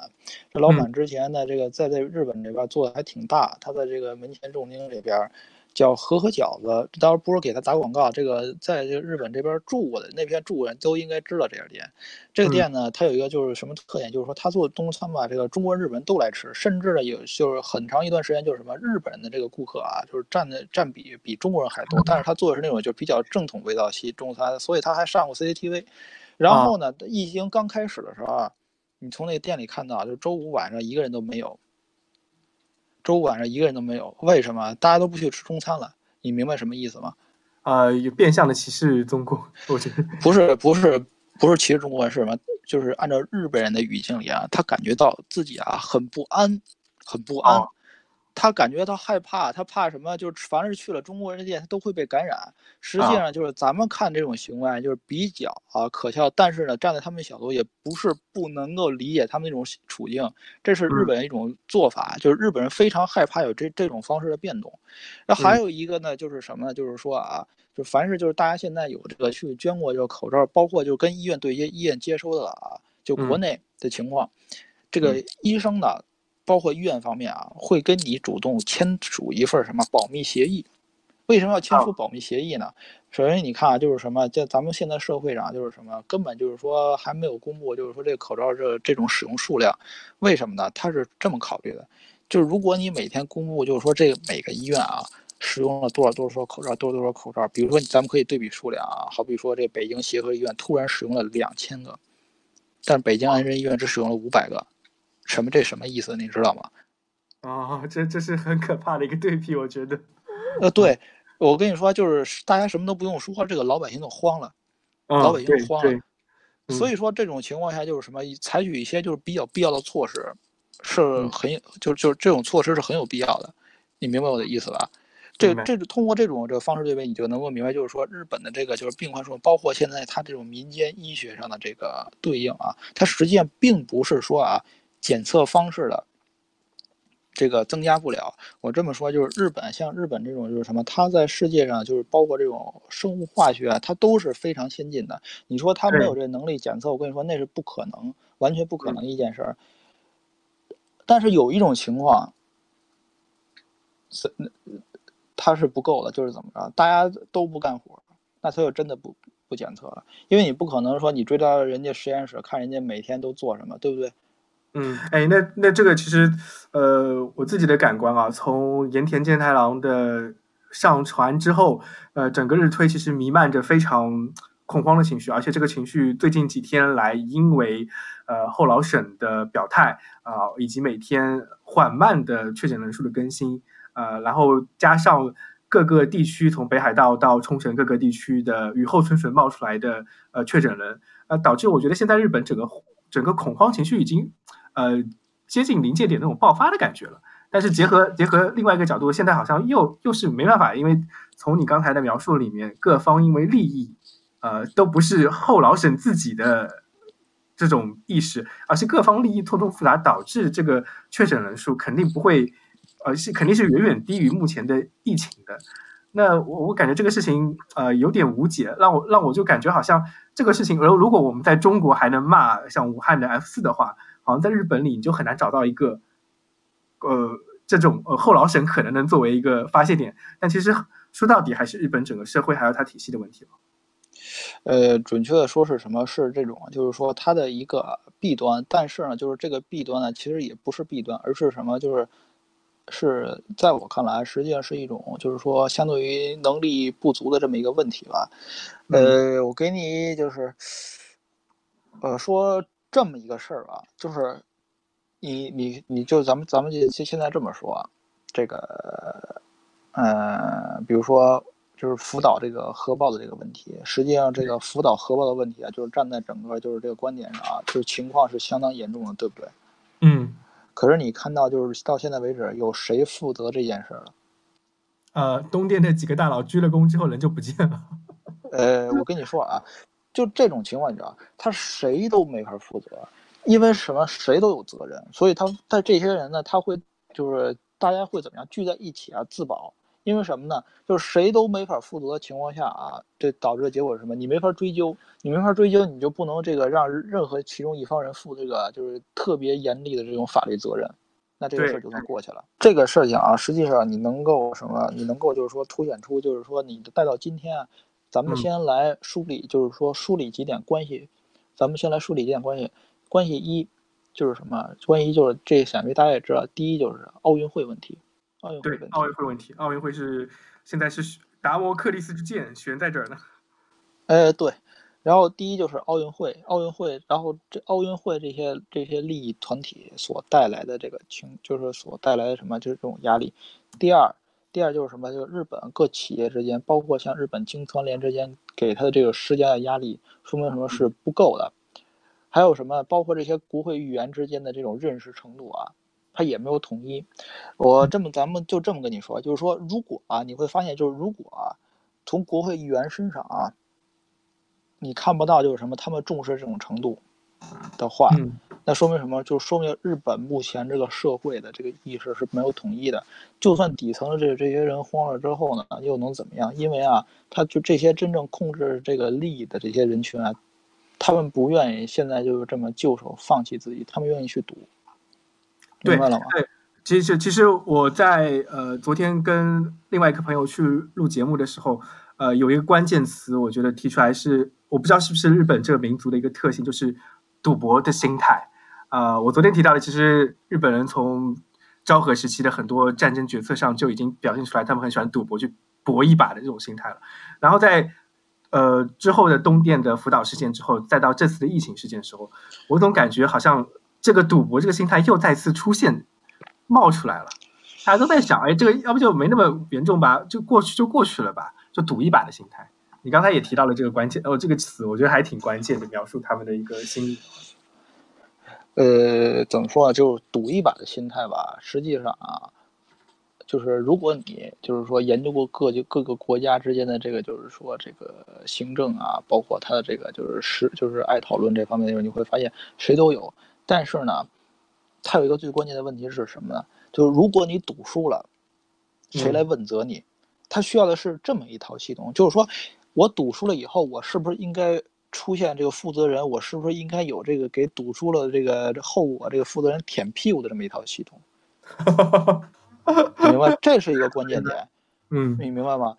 这老板之前呢，这个在在日本这边做的还挺大，他在这个门前重丁这边。叫和和饺子，当然不是给他打广告。这个在这日本这边住过的那片住人都应该知道这家店。这个店呢，它有一个就是什么特点，就是说他做中餐吧，这个中国人、日本人都来吃，甚至呢有就是很长一段时间就是什么日本人的这个顾客啊，就是占的占比比中国人还多。但是他做的是那种就比较正统味道系中餐，所以他还上过 CCTV。然后呢，疫情刚开始的时候啊，你从那个店里看到，就周五晚上一个人都没有。周五晚上一个人都没有，为什么？大家都不去吃中餐了，你明白什么意思吗？啊，有变相的歧视中国，我觉得不是，不是，不是歧视中国人是什么？就是按照日本人的语境里啊，他感觉到自己啊很不安，很不安。他感觉到害怕，他怕什么？就是凡是去了中国人的店，他都会被感染。实际上，就是咱们看这种行为，就是比较啊可笑。但是呢，站在他们角度，也不是不能够理解他们那种处境。这是日本的一种做法，就是日本人非常害怕有这这种方式的变动。那还有一个呢，就是什么呢？就是说啊，就凡是就是大家现在有这个去捐过这个口罩，包括就跟医院对接、医院接收的啊，就国内的情况，这个医生呢。包括医院方面啊，会跟你主动签署一份什么保密协议，为什么要签署保密协议呢？首先，你看啊，就是什么，在咱们现在社会上，就是什么，根本就是说还没有公布，就是说这个口罩这这种使用数量，为什么呢？他是这么考虑的，就是如果你每天公布，就是说这个每个医院啊使用了多少多少口罩，多少多少口罩，比如说咱们可以对比数量啊，好比说这北京协和医院突然使用了两千个，但北京安贞医院只使用了五百个，什么这什么意思？你知道吗？啊，这这是很可怕的一个对比，我觉得。呃，对。我跟你说，就是大家什么都不用说，这个老百姓都慌了，老百姓慌了。所以说这种情况下就是什么，采取一些就是比较必要的措施，是很就就这种措施是很有必要的。你明白我的意思吧？这这通过这种这个方式对比，你就能够明白，就是说日本的这个就是病患数，包括现在它这种民间医学上的这个对应啊，它实际上并不是说啊检测方式的。这个增加不了。我这么说就是，日本像日本这种就是什么，它在世界上就是包括这种生物化学，它都是非常先进的。你说它没有这能力检测，我跟你说那是不可能，完全不可能一件事儿。但是有一种情况，是它是不够的，就是怎么着，大家都不干活，那它就真的不不检测了，因为你不可能说你追到人家实验室看人家每天都做什么，对不对？嗯，哎，那那这个其实，呃，我自己的感官啊，从盐田健太郎的上传之后，呃，整个日推其实弥漫着非常恐慌的情绪，而且这个情绪最近几天来，因为呃后老沈的表态啊，以及每天缓慢的确诊人数的更新，呃，然后加上各个地区从北海道到冲绳各个地区的雨后春笋冒出来的呃确诊人，呃，导致我觉得现在日本整个整个恐慌情绪已经。呃，接近临界点那种爆发的感觉了。但是结合结合另外一个角度，现在好像又又是没办法，因为从你刚才的描述里面，各方因为利益，呃，都不是后老沈自己的这种意识，而是各方利益错综复杂，导致这个确诊人数肯定不会，呃，是肯定是远远低于目前的疫情的。那我我感觉这个事情呃有点无解，让我让我就感觉好像这个事情，而如果我们在中国还能骂像武汉的 F 四的话。好像在日本里，你就很难找到一个，呃，这种呃后老省可能能作为一个发泄点，但其实说到底还是日本整个社会还有它体系的问题了。呃，准确的说是什么？是这种，就是说它的一个弊端，但是呢，就是这个弊端呢，其实也不是弊端，而是什么？就是是在我看来，实际上是一种，就是说相对于能力不足的这么一个问题吧。呃，我给你就是，呃，说。这么一个事儿啊，就是你你你就咱们咱们就现在这么说，这个呃，比如说就是福岛这个核爆的这个问题，实际上这个福岛核爆的问题啊，就是站在整个就是这个观点上啊，就是情况是相当严重的，对不对？嗯。可是你看到就是到现在为止，有谁负责这件事了？呃，东电那几个大佬鞠了躬之后人就不见了。呃，我跟你说啊。就这种情况，你知道，他谁都没法负责，因为什么？谁都有责任，所以他在这些人呢，他会就是大家会怎么样聚在一起啊，自保。因为什么呢？就是谁都没法负责的情况下啊，这导致的结果是什么？你没法追究，你没法追究，你就不能这个让任何其中一方人负这个就是特别严厉的这种法律责任，那这个事儿就算过去了。这个事情啊，实际上你能够什么？你能够就是说凸显出，就是说你带到今天啊。咱们先来梳理，就是说梳理几点关系。咱们先来梳理几点关系。关系一就是什么？关系一就是这想必大家也知道，第一就是奥运会问题。奥运会问题。奥运会问题。奥运会是现在是达摩克利斯之剑悬在这儿呢。哎，对。然后第一就是奥运会，奥运会，然后这奥运会这些这些利益团体所带来的这个情，就是所带来的什么，就是这种压力。第二。第二就是什么？就是日本各企业之间，包括像日本经团联之间给他的这个施加的压力，说明什么是不够的。还有什么？包括这些国会议员之间的这种认识程度啊，他也没有统一。我这么，咱们就这么跟你说，就是说，如果啊，你会发现，就是如果啊，从国会议员身上啊，你看不到就是什么，他们重视这种程度的话。那说明什么？就说明日本目前这个社会的这个意识是没有统一的。就算底层的这这些人慌了之后呢，又能怎么样？因为啊，他就这些真正控制这个利益的这些人群啊，他们不愿意现在就是这么就手放弃自己，他们愿意去赌。明白了吗？对其实其实我在呃昨天跟另外一个朋友去录节目的时候，呃有一个关键词，我觉得提出来是我不知道是不是日本这个民族的一个特性，就是赌博的心态。啊，我昨天提到的，其实日本人从昭和时期的很多战争决策上就已经表现出来，他们很喜欢赌博，去搏一把的这种心态了。然后在呃之后的东电的福岛事件之后，再到这次的疫情事件的时候，我总感觉好像这个赌博这个心态又再次出现冒出来了。大家都在想，哎，这个要不就没那么严重吧，就过去就过去了吧，就赌一把的心态。你刚才也提到了这个关键哦，这个词我觉得还挺关键的，描述他们的一个心理。呃，怎么说啊？就是赌一把的心态吧。实际上啊，就是如果你就是说研究过各就各个国家之间的这个，就是说这个行政啊，包括他的这个就是是就是爱讨论这方面的时候，你会发现谁都有。但是呢，它有一个最关键的问题是什么呢？就是如果你赌输了，谁来问责你？他需要的是这么一套系统，就是说我赌输了以后，我是不是应该？出现这个负责人，我是不是应该有这个给赌输了这个后果这个负责人舔屁股的这么一套系统？明白，这是一个关键点。嗯，你明白吗？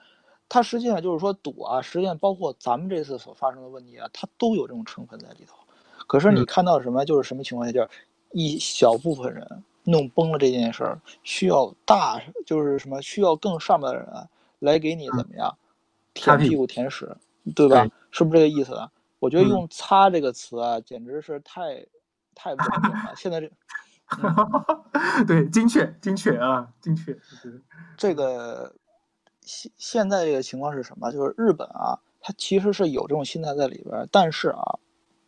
它实际上就是说赌啊，实际上包括咱们这次所发生的问题啊，它都有这种成分在里头。可是你看到什么？就是什么情况下，就是一小部分人弄崩了这件事儿，需要大就是什么需要更上面的人来给你怎么样舔屁股舔屎，对吧？是不是这个意思？啊我觉得用“擦”这个词啊，简直是太太文明了。现在这 对，精确，精确啊，精确。这个现现在这个情况是什么？就是日本啊，它其实是有这种心态在里边，但是啊，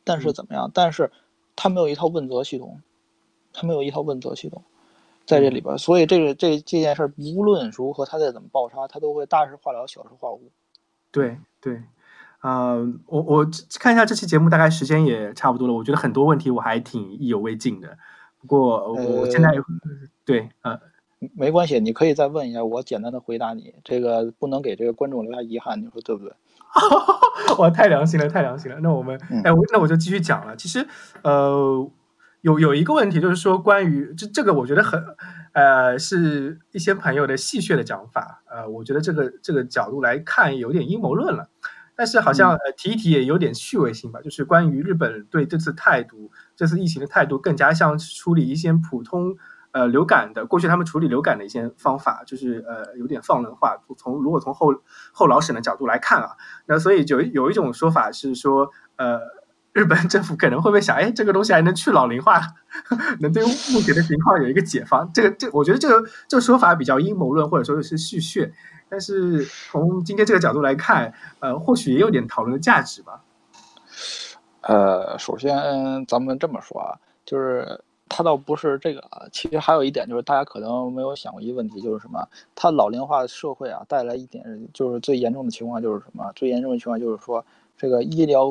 但是怎么样？但是它没有一套问责系统，它没有一套问责系统在这里边，所以这个这这件事无论如何，它再怎么爆发，它都会大事化了，小事化无。对对。啊，我我看一下这期节目，大概时间也差不多了。我觉得很多问题我还挺意犹未尽的。不过我现在对呃，没关系，你可以再问一下，我简单的回答你。这个不能给这个观众留下遗憾，你说对不对？哇，太良心了，太良心了。那我们哎，那我就继续讲了。其实呃，有有一个问题就是说，关于这这个，我觉得很呃，是一些朋友的戏谑的讲法。呃，我觉得这个这个角度来看，有点阴谋论了。但是好像呃提一提也有点趣味性吧，就是关于日本对这次态度，这次疫情的态度更加像处理一些普通呃流感的，过去他们处理流感的一些方法，就是呃有点放任化。从如果从后后老沈的角度来看啊，那所以有有一种说法是说，呃日本政府可能会不会想，哎这个东西还能去老龄化，能对目前的情况有一个解放？这个这我觉得这个这个说法比较阴谋论，或者说是戏谑。但是从今天这个角度来看，呃，或许也有点讨论的价值吧。呃，首先咱们这么说啊，就是它倒不是这个，其实还有一点就是大家可能没有想过一个问题，就是什么？它老龄化社会啊，带来一点就是最严重的情况就是什么？最严重的情况就是说，这个医疗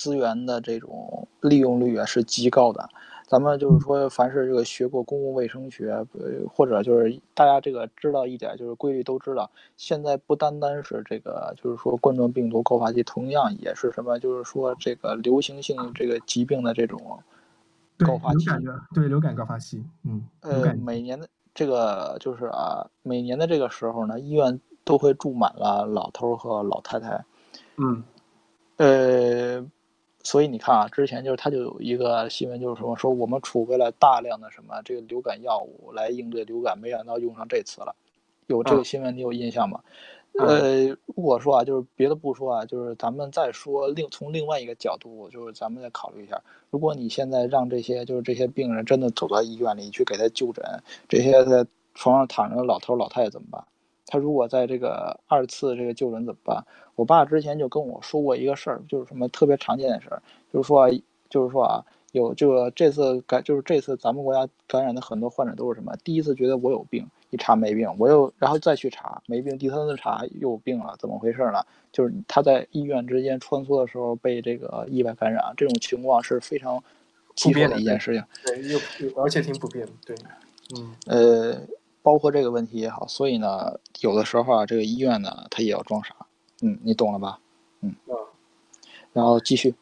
资源的这种利用率啊是极高的。咱们就是说，凡是这个学过公共卫生学，呃，或者就是大家这个知道一点，就是规律都知道。现在不单单是这个，就是说冠状病毒高发期，同样也是什么，就是说这个流行性这个疾病的这种高发期。对流感高发期，嗯，呃，每年的这个就是啊，每年的这个时候呢，医院都会住满了老头和老太太。嗯，呃。所以你看啊，之前就是他就有一个新闻，就是说说我们储备了大量的什么这个流感药物来应对流感，没想到用上这次了。有这个新闻你有印象吗？呃，如果说啊，就是别的不说啊，就是咱们再说另从另外一个角度，就是咱们再考虑一下，如果你现在让这些就是这些病人真的走到医院里去给他就诊，这些在床上躺着的老头老太太怎么办？他如果在这个二次这个就诊怎么办？我爸之前就跟我说过一个事儿，就是什么特别常见的事儿，就是说，就是说啊，有这个这次感，就是这次咱们国家感染的很多患者都是什么？第一次觉得我有病，一查没病，我又然后再去查没病，第三次查又有病了，怎么回事呢？就是他在医院之间穿梭的时候被这个意外感染，这种情况是非常普遍的一件事情。对，又而且挺普遍。对，嗯，呃。包括这个问题也好，所以呢，有的时候啊，这个医院呢，他也要装傻，嗯，你懂了吧？嗯，然后继续。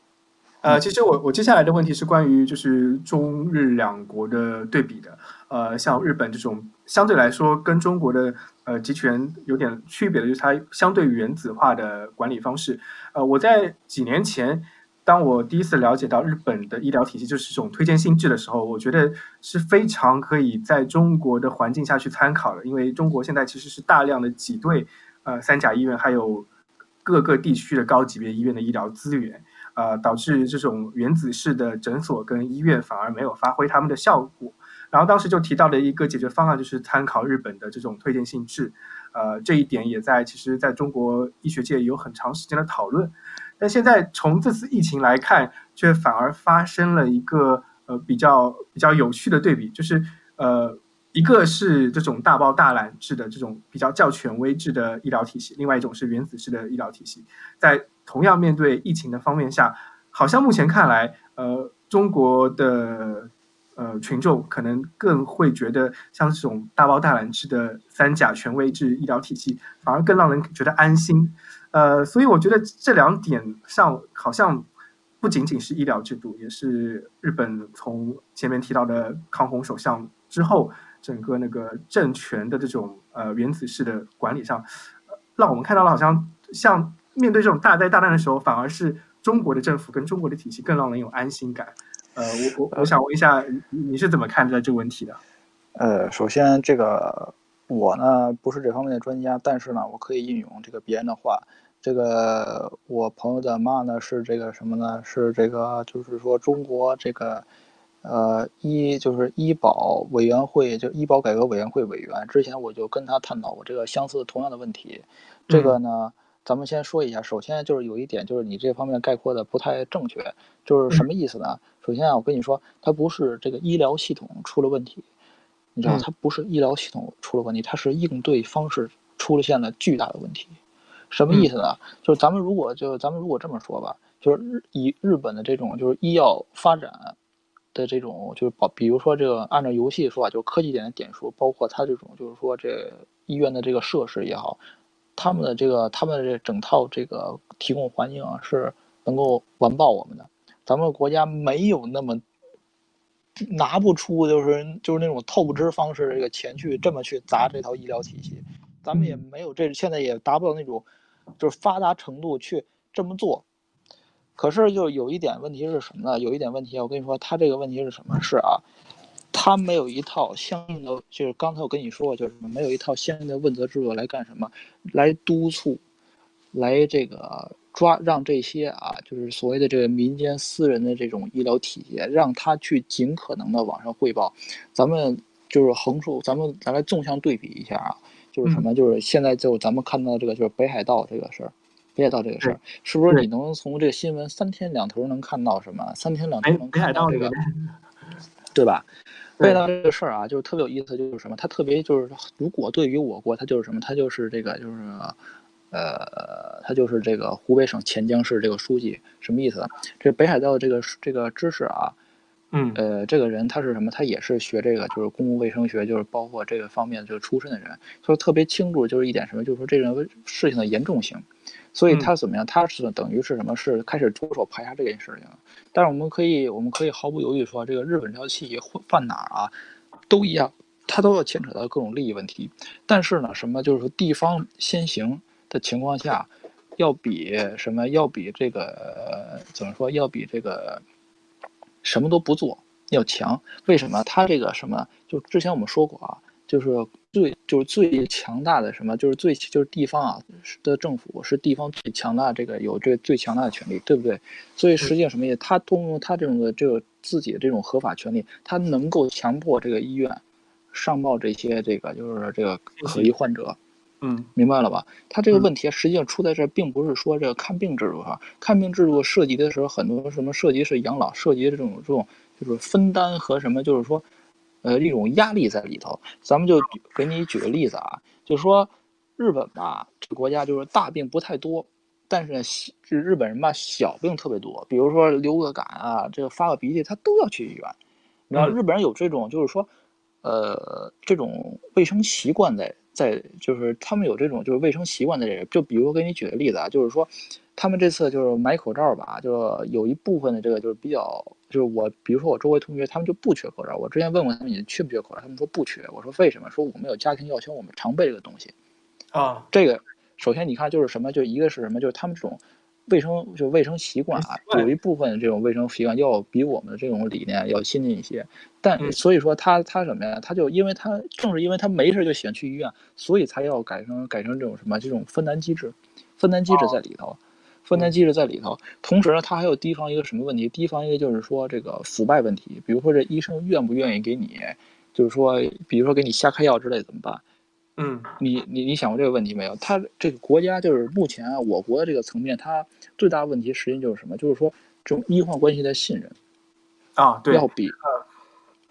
呃，其实我我接下来的问题是关于就是中日两国的对比的。呃，像日本这种相对来说跟中国的呃集权有点区别的，就是它相对原子化的管理方式。呃，我在几年前，当我第一次了解到日本的医疗体系就是这种推荐性质的时候，我觉得是非常可以在中国的环境下去参考的，因为中国现在其实是大量的挤兑呃三甲医院，还有各个地区的高级别医院的医疗资源。呃，导致这种原子式的诊所跟医院反而没有发挥他们的效果。然后当时就提到的一个解决方案，就是参考日本的这种推荐性质。呃，这一点也在其实在中国医学界有很长时间的讨论。但现在从这次疫情来看，却反而发生了一个呃比较比较有趣的对比，就是呃一个是这种大包大揽制的这种比较较权威制的医疗体系，另外一种是原子式的医疗体系，在。同样面对疫情的方面下，好像目前看来，呃，中国的呃群众可能更会觉得像这种大包大揽制的三甲权威制医疗体系，反而更让人觉得安心。呃，所以我觉得这两点上好像不仅仅是医疗制度，也是日本从前面提到的康弘首相之后，整个那个政权的这种呃原子式的管理上，让我们看到了好像像。面对这种大灾大难的时候，反而是中国的政府跟中国的体系更让人有安心感。呃，我我我想问一下，你是怎么看待这个问题的？呃，首先这个我呢不是这方面的专家，但是呢我可以引用这个别人的话。这个我朋友的妈呢是这个什么呢？是这个就是说中国这个呃医就是医保委员会就医保改革委员会委员。之前我就跟他探讨过这个相似同样的问题。这个呢。咱们先说一下，首先就是有一点，就是你这方面概括的不太正确，就是什么意思呢？首先啊，我跟你说，它不是这个医疗系统出了问题，你知道，它不是医疗系统出了问题，它是应对方式出现了巨大的问题。什么意思呢？就是咱们如果就咱们如果这么说吧，就是日以日本的这种就是医药发展的这种就是保，比如说这个按照游戏说法，就是科技点的点数，包括它这种就是说这医院的这个设施也好。他们的这个，他们的这整套这个提供环境啊，是能够完爆我们的。咱们国家没有那么拿不出，就是就是那种透支方式这个钱去这么去砸这套医疗体系。咱们也没有这，现在也达不到那种就是发达程度去这么做。可是就有一点问题是什么呢？有一点问题，我跟你说，他这个问题是什么？是啊。他没有一套相应的，就是刚才我跟你说过，就是没有一套相应的问责制度来干什么，来督促，来这个抓让这些啊，就是所谓的这个民间私人的这种医疗体系，让他去尽可能的往上汇报。咱们就是横竖，咱们咱来纵向对比一下啊，就是什么，就是现在就咱们看到这个就是北海道这个事儿，北海道这个事儿，是不是你能从这个新闻三天两头能看到什么？三天两头能看到这个，对吧？北海道这个事儿啊，就是特别有意思，就是什么？它特别就是，如果对于我国，它就是什么？它就是这个，就是，呃，他就是这个湖北省潜江市这个书记，什么意思？这北海道的这个这个知识啊，嗯，呃，这个人他是什么？他也是学这个，就是公共卫生学，就是包括这个方面这个出身的人，所以特别清楚，就是一点什么？就是说这个事情的严重性。所以他怎么样？他是等于是什么？是开始着手排查这件事情。但是我们可以，我们可以毫不犹豫说，这个日本这条气犯哪儿啊，都一样，他都要牵扯到各种利益问题。但是呢，什么就是说地方先行的情况下，要比什么？要比这个怎么说？要比这个什么都不做要强。为什么？他这个什么？就之前我们说过啊。就是最就是最强大的什么，就是最就是地方啊的政府是地方最强大，这个有这最强大的权利，对不对？所以实际上什么意思？他通过他这种的这个自己的这种合法权利，他能够强迫这个医院上报这些这个就是这个可疑患者，嗯，明白了吧？他这个问题实际上出在这，并不是说这个看病制度上，看病制度涉及的时候很多什么涉及是养老，涉及这种这种就是分担和什么，就是说。呃，一种压力在里头，咱们就给你举个例子啊，就是说日本吧，这个国家就是大病不太多，但是呢，日日本人吧小病特别多，比如说流个感啊，这个发个鼻涕，他都要去医院。你知道日本人有这种，就是说，呃，这种卫生习惯在在就是他们有这种就是卫生习惯的人，就比如给你举个例子啊，就是说他们这次就是买口罩吧，就有一部分的这个就是比较就是我比如说我周围同学他们就不缺口罩，我之前问过他们你缺不缺口罩，他们说不缺，我说为什么？说我们有家庭要求，我们常备这个东西啊，这个首先你看就是什么，就一个是什么，就是他们这种。卫生就卫生习惯啊，有一部分这种卫生习惯要比我们的这种理念要先进一些。但所以说他他什么呀？他就因为他正是因为他没事就喜欢去医院，所以才要改成改成这种什么这种分担机制，分担机制在里头，分担机制在里头。同时呢，他还有提防一个什么问题？提防一个就是说这个腐败问题。比如说这医生愿不愿意给你，就是说比如说给你瞎开药之类怎么办？嗯，你你你想过这个问题没有？他这个国家就是目前啊，我国的这个层面，它最大的问题实际上就是什么？就是说这种医患关系的信任啊，对，要比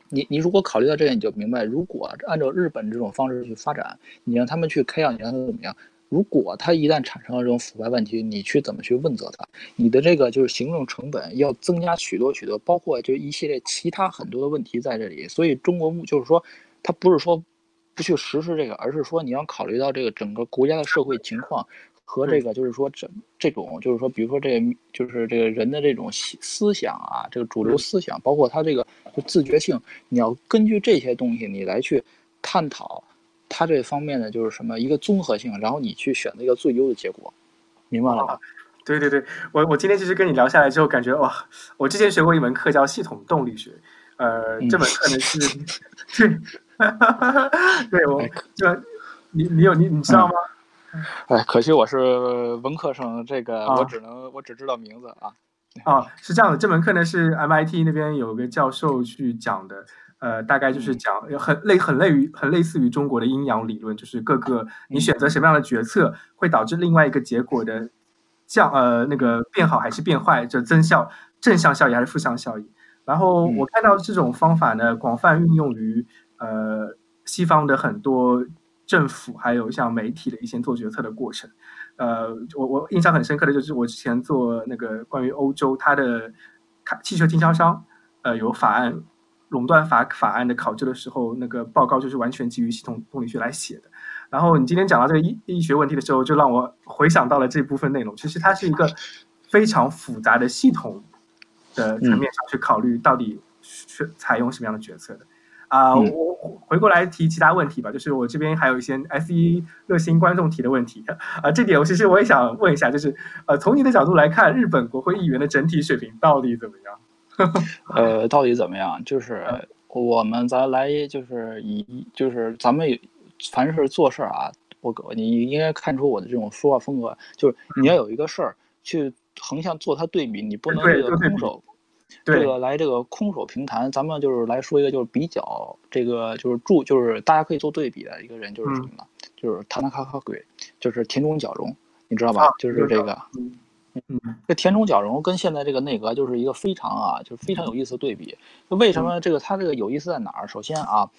你你如果考虑到这个，你就明白，如果按照日本这种方式去发展，你让他们去开药，你让他们怎么样？如果他一旦产生了这种腐败问题，你去怎么去问责他？你的这个就是行政成本要增加许多许多，包括就一系列其他很多的问题在这里。所以中国就是说，他不是说。不去实施这个，而是说你要考虑到这个整个国家的社会情况和这个，就是说这这种，就是说，比如说这，就是这个人的这种思想啊，这个主流思想，包括他这个就自觉性，你要根据这些东西，你来去探讨他这方面的就是什么一个综合性，然后你去选择一个最优的结果，明白了吧？对对对，我我今天其实跟你聊下来之后，感觉哇，我之前学过一门课叫系统动力学，呃，这门课呢是 对我就你你有你你知道吗？哎，可惜我是文科生，这个我只能我只知道名字啊。啊，是这样的，这门课呢是 MIT 那边有个教授去讲的，呃，大概就是讲很类很类于很类似于中国的阴阳理论，就是各个你选择什么样的决策会导致另外一个结果的降呃那个变好还是变坏，就增效正向效益还是负向效益。然后我看到这种方法呢广泛运用于。呃，西方的很多政府还有像媒体的一些做决策的过程，呃，我我印象很深刻的就是我之前做那个关于欧洲它的卡汽车经销商，呃，有法案垄断法法案的考究的时候，那个报告就是完全基于系统动力学来写的。然后你今天讲到这个医医学问题的时候，就让我回想到了这部分内容。其实它是一个非常复杂的系统的层面上去考虑到底是采用什么样的决策的。啊，我回过来提其他问题吧，就是我这边还有一些 S 一热心观众提的问题啊，这点我其实我也想问一下，就是呃，从你的角度来看，日本国会议员的整体水平到底怎么样？呃，到底怎么样？就是我们咱来就是以就是咱们凡是做事儿啊，我你应该看出我的这种说话风格，就是你要有一个事儿去横向做它对比，你不能这个空手。这个来这个空手平谈，咱们就是来说一个就是比较这个就是注就是大家可以做对比的一个人就是什么呢？就是塔纳卡卡鬼，就是田中角荣，你知道吧？就是这个，嗯，这田中角荣跟现在这个内阁就是一个非常啊，就是非常有意思的对比。为什么这个他这个有意思在哪儿？首先啊，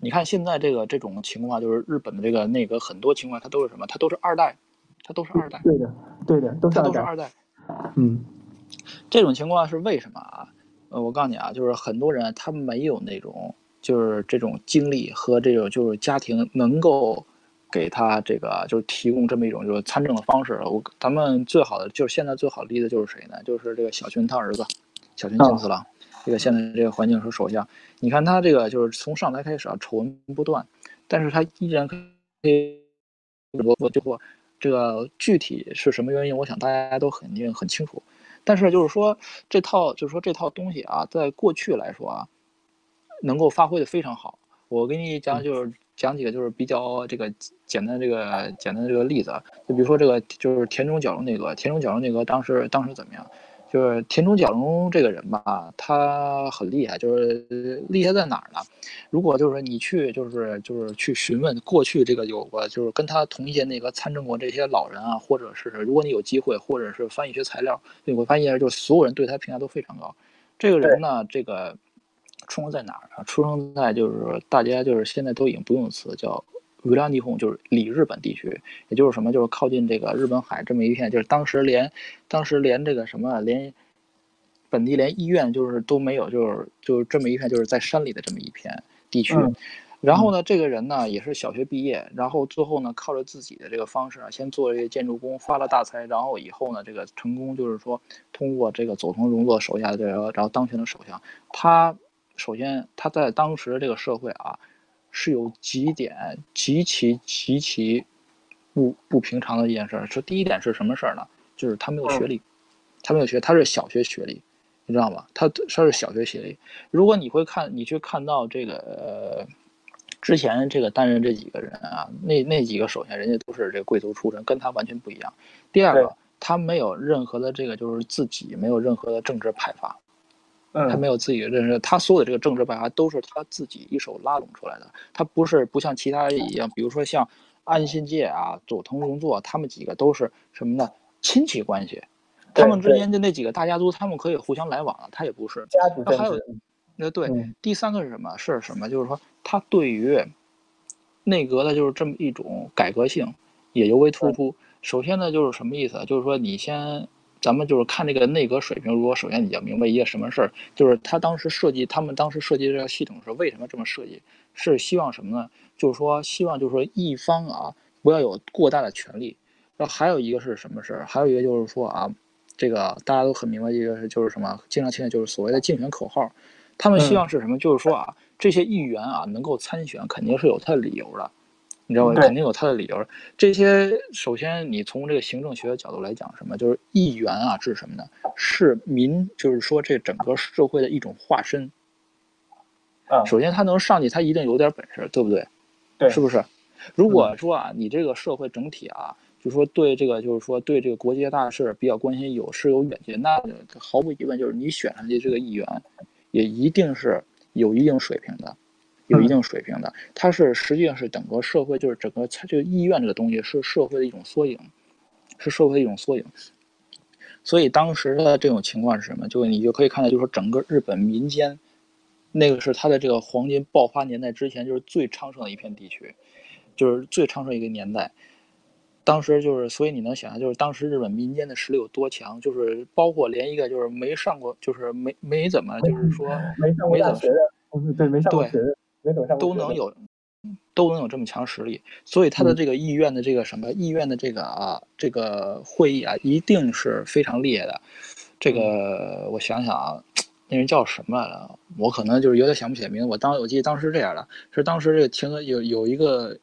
你看现在这个这种情况，就是日本的这个内阁很多情况，它都是什么？它都是二代，它都是二代。对的，对的，都是二代。嗯。这种情况是为什么啊？呃，我告诉你啊，就是很多人他没有那种，就是这种经历和这种就是家庭能够给他这个就是提供这么一种就是参政的方式。我咱们最好的就是现在最好的例子就是谁呢？就是这个小泉他儿子，小泉进次郎，这个现在这个环境是首相。你看他这个就是从上台开始啊，丑闻不断，但是他依然可以，我我最后这个具体是什么原因？我想大家都肯定很清楚。但是就是说，这套就是说这套东西啊，在过去来说啊，能够发挥的非常好。我给你讲，就是讲几个就是比较这个简单这个简单的这个例子。就比如说这个就是田中角荣内阁，田中角荣内阁当时当时怎么样？就是田中角荣这个人吧，他很厉害，就是厉害在哪儿呢？如果就是你去，就是就是去询问过去这个有过，就是跟他同届那个参政过这些老人啊，或者是如果你有机会，或者是翻译一些材料，你会发现就是所有人对他评价都非常高。这个人呢，这个出生在哪儿呢？出生在就是大家就是现在都已经不用词叫。维拉尼红就是里日本地区，也就是什么，就是靠近这个日本海这么一片，就是当时连，当时连这个什么，连本地连医院就是都没有，就是就是这么一片，就是在山里的这么一片地区。然后呢，这个人呢也是小学毕业，然后最后呢靠着自己的这个方式啊，先做了一个建筑工，发了大财，然后以后呢这个成功就是说通过这个佐藤荣作手下的这个，然后当选了首相。他首先他在当时这个社会啊是有几点极其极其不不平常的一件事。说第一点是什么事儿呢？就是他没有学历，他没有学，他是小学学历，你知道吗？他他是小学学历。如果你会看，你去看到这个呃。之前这个担任这几个人啊，那那几个首先人家都是这个贵族出身，跟他完全不一样。第二个，他没有任何的这个就是自己没有任何的政治派阀，他没有自己的认识，他所有的这个政治派阀都是他自己一手拉拢出来的。他不是不像其他人一样，比如说像安信介啊、佐藤荣作，他们几个都是什么呢？亲戚关系，他们之间的那几个大家族，他们可以互相来往他也不是。家族还有。那对，第三个是什么？是什么？就是说，他对于内阁的，就是这么一种改革性，也尤为突出。首先呢，就是什么意思？就是说，你先，咱们就是看这个内阁水平。如果首先你要明白一个什么事儿，就是他当时设计，他们当时设计这个系统是为什么这么设计？是希望什么呢？就是说，希望就是说一方啊，不要有过大的权利。然后还有一个是什么事儿？还有一个就是说啊，这个大家都很明白，一个是就是什么？经常听的就是所谓的竞选口号。他们希望是什么？就是说啊，这些议员啊能够参选，肯定是有他的理由的，你知道吗？肯定有他的理由。这些首先，你从这个行政学的角度来讲，什么就是议员啊，是什么呢？是民，就是说这整个社会的一种化身。啊，首先他能上去，他一定有点本事，对不对？对，是不是？如果说啊，你这个社会整体啊，就是说对这个，就是说对这个国际大事比较关心，有是有远见，那毫无疑问就是你选上去这个议员。也一定是有一定水平的，有一定水平的。它是实际上是整个社会，就是整个它这个意愿这个东西是社会的一种缩影，是社会的一种缩影。所以当时的这种情况是什么？就你就可以看到，就是说整个日本民间，那个是它的这个黄金爆发年代之前，就是最昌盛的一片地区，就是最昌盛一个年代。当时就是，所以你能想象，就是当时日本民间的实力有多强，就是包括连一个就是没上过，就是没没怎么，就是说没上过大学的，对，没上过学的，都能有，都能有这么强实力。所以他的这个意愿的这个什么意愿的这个啊，这个会议啊，一定是非常厉害的。这个我想想啊，那人叫什么来着？我可能就是有点想不起来名字。我当我记得当时这样的，是当时这个听有有一个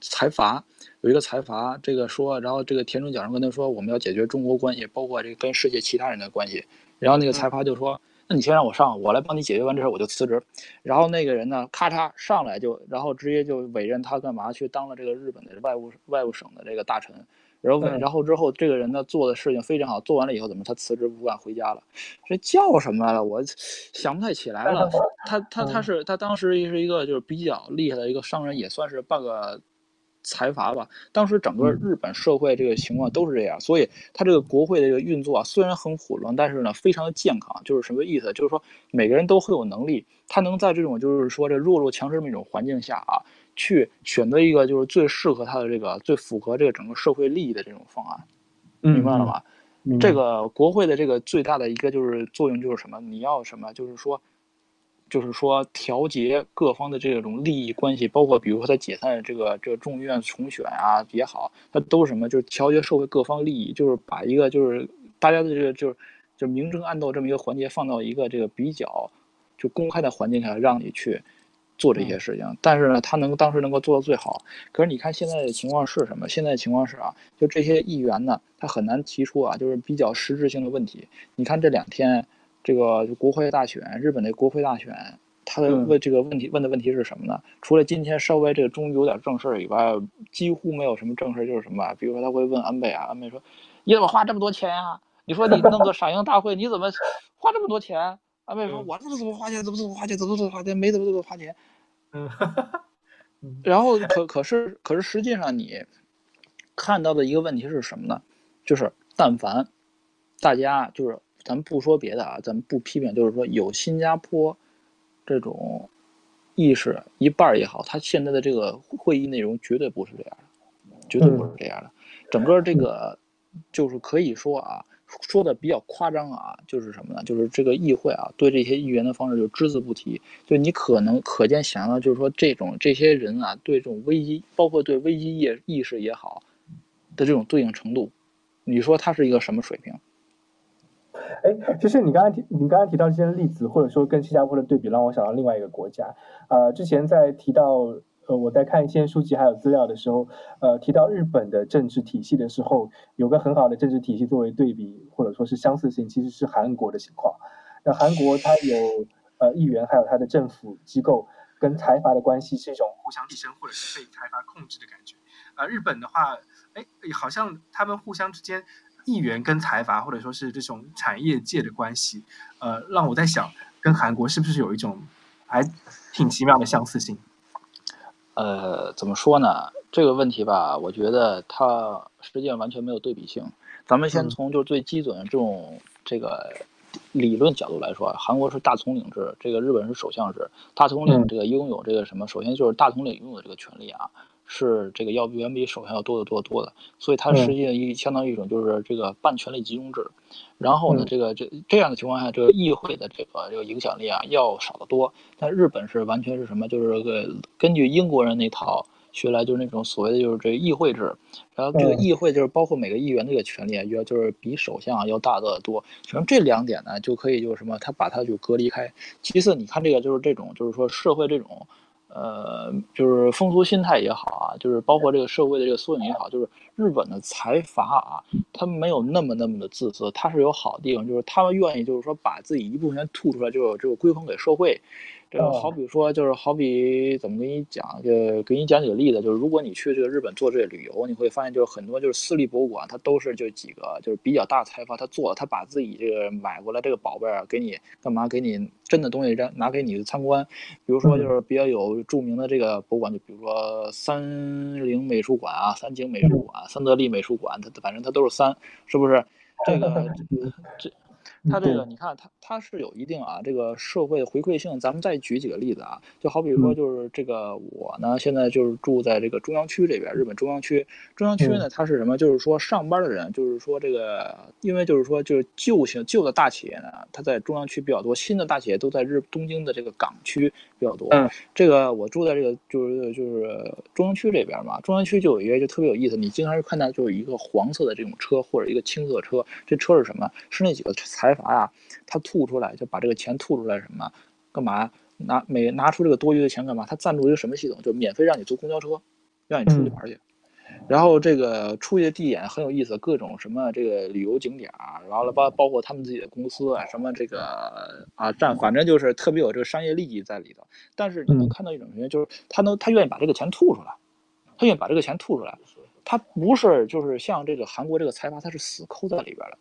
财阀。有一个财阀，这个说，然后这个田中角荣跟他说，我们要解决中国关系，包括这个跟世界其他人的关系。然后那个财阀就说，那你先让我上，我来帮你解决完这事我就辞职。然后那个人呢，咔嚓上来就，然后直接就委任他干嘛去当了这个日本的外务外务省的这个大臣。然后然后之后这个人呢做的事情非常好，做完了以后怎么他辞职不干回家了？这叫什么来了？我想不太起来了。他他他是他当时是一个就是比较厉害的一个商人，也算是半个。财阀吧，当时整个日本社会这个情况都是这样，所以他这个国会的这个运作啊，虽然很混乱，但是呢，非常的健康。就是什么意思？就是说每个人都很有能力，他能在这种就是说这弱肉强食这么一种环境下啊，去选择一个就是最适合他的这个最符合这个整个社会利益的这种方案，明白了吗？这个国会的这个最大的一个就是作用就是什么？你要什么？就是说。就是说，调节各方的这种利益关系，包括比如说他解散这个这个众议院重选啊也好，他都是什么？就是调节社会各方利益，就是把一个就是大家的这个就是就明争暗斗这么一个环节放到一个这个比较就公开的环境下，让你去做这些事情。但是呢，他能当时能够做到最好。可是你看现在的情况是什么？现在的情况是啊，就这些议员呢，他很难提出啊，就是比较实质性的问题。你看这两天。这个国会大选，日本的国会大选，他的问这个问题问的问题是什么呢？除了今天稍微这个终于有点正事儿以外，几乎没有什么正事儿。就是什么？比如说他会问安倍啊，安倍说：“你怎么花这么多钱呀？你说你弄个 赏樱大会，你怎么花这么多钱？”安倍说：“我这怎么花钱？怎么怎么花钱？怎么怎么花钱？没怎么怎么花钱。”嗯，然后可可是可是实际上你看到的一个问题是什么呢？就是但凡大家就是。咱们不说别的啊，咱们不批评，就是说有新加坡这种意识一半也好，他现在的这个会议内容绝对不是这样的，绝对不是这样的。整个这个就是可以说啊，说的比较夸张啊，就是什么呢？就是这个议会啊，对这些议员的方式就只字不提。就你可能可见想到，就是说这种这些人啊，对这种危机，包括对危机意意识也好的这种对应程度，你说他是一个什么水平？哎，其实你刚才提你刚才提到这些例子，或者说跟新加坡的对比，让我想到另外一个国家。呃，之前在提到。呃，我在看一些书籍还有资料的时候，呃，提到日本的政治体系的时候，有个很好的政治体系作为对比或者说是相似性，其实是韩国的情况。那韩国它有呃议员，还有它的政府机构跟财阀的关系是一种互相寄生或者是被财阀控制的感觉。呃，日本的话，哎，好像他们互相之间议员跟财阀或者说是这种产业界的关系，呃，让我在想，跟韩国是不是有一种还挺奇妙的相似性？呃，怎么说呢？这个问题吧，我觉得它实际上完全没有对比性。咱们先从就最基准的这种这个理论角度来说，韩国是大统领制，这个日本是首相制。大统领这个拥有这个什么？首先就是大统领拥有这个权利啊。是这个要远比首相要多得多得多的，所以它实际上一相当于一种就是这个半权力集中制。然后呢，这个这这样的情况下，这个议会的这个这个影响力啊要少得多。但日本是完全是什么？就是个根据英国人那套学来，就是那种所谓的就是这个议会制。然后这个议会就是包括每个议员这个权利啊，要就是比首相要大得多。可能这两点呢就可以就是什么，他把它就隔离开。其次，你看这个就是这种就是说社会这种。呃，就是风俗心态也好啊，就是包括这个社会的这个缩影也好，就是日本的财阀啊，他们没有那么那么的自私，他是有好地方，就是他们愿意就是说把自己一部分钱吐出来，就就归还给社会。这个好比说，就是好比怎么跟你讲，就给你讲几个例子，就是如果你去这个日本做这个旅游，你会发现就是很多就是私立博物馆，它都是就几个就是比较大的财阀他做，他把自己这个买过来这个宝贝儿给你干嘛？给你真的东西让拿给你参观。比如说就是比较有著名的这个博物馆，就比如说三菱美术馆啊、三井美术馆、三得利美术馆，它反正它都是三，是不是？这个 这。它这个你看，它它是有一定啊，这个社会的回馈性。咱们再举几个例子啊，就好比说，就是这个我呢，现在就是住在这个中央区这边，日本中央区。中央区呢，它是什么？就是说上班的人，就是说这个，因为就是说就是旧型旧的大企业呢，它在中央区比较多，新的大企业都在日东京的这个港区比较多。嗯，这个我住在这个就是就是中央区这边嘛，中央区就有一个就特别有意思，你经常是看到就是一个黄色的这种车或者一个青色车，这车是什么？是那几个财。财阀呀，他吐出来就把这个钱吐出来什么？干嘛拿每拿出这个多余的钱干嘛？他赞助一个什么系统？就免费让你坐公交车，让你出去玩去。然后这个出去的地点很有意思，各种什么这个旅游景点啊，完了包包括他们自己的公司啊，什么这个啊占，反正就是特别有这个商业利益在里头。但是你能看到一种情就是他能他愿意把这个钱吐出来，他愿意把这个钱吐出来，他不是就是像这个韩国这个财阀，他是死抠在里边的。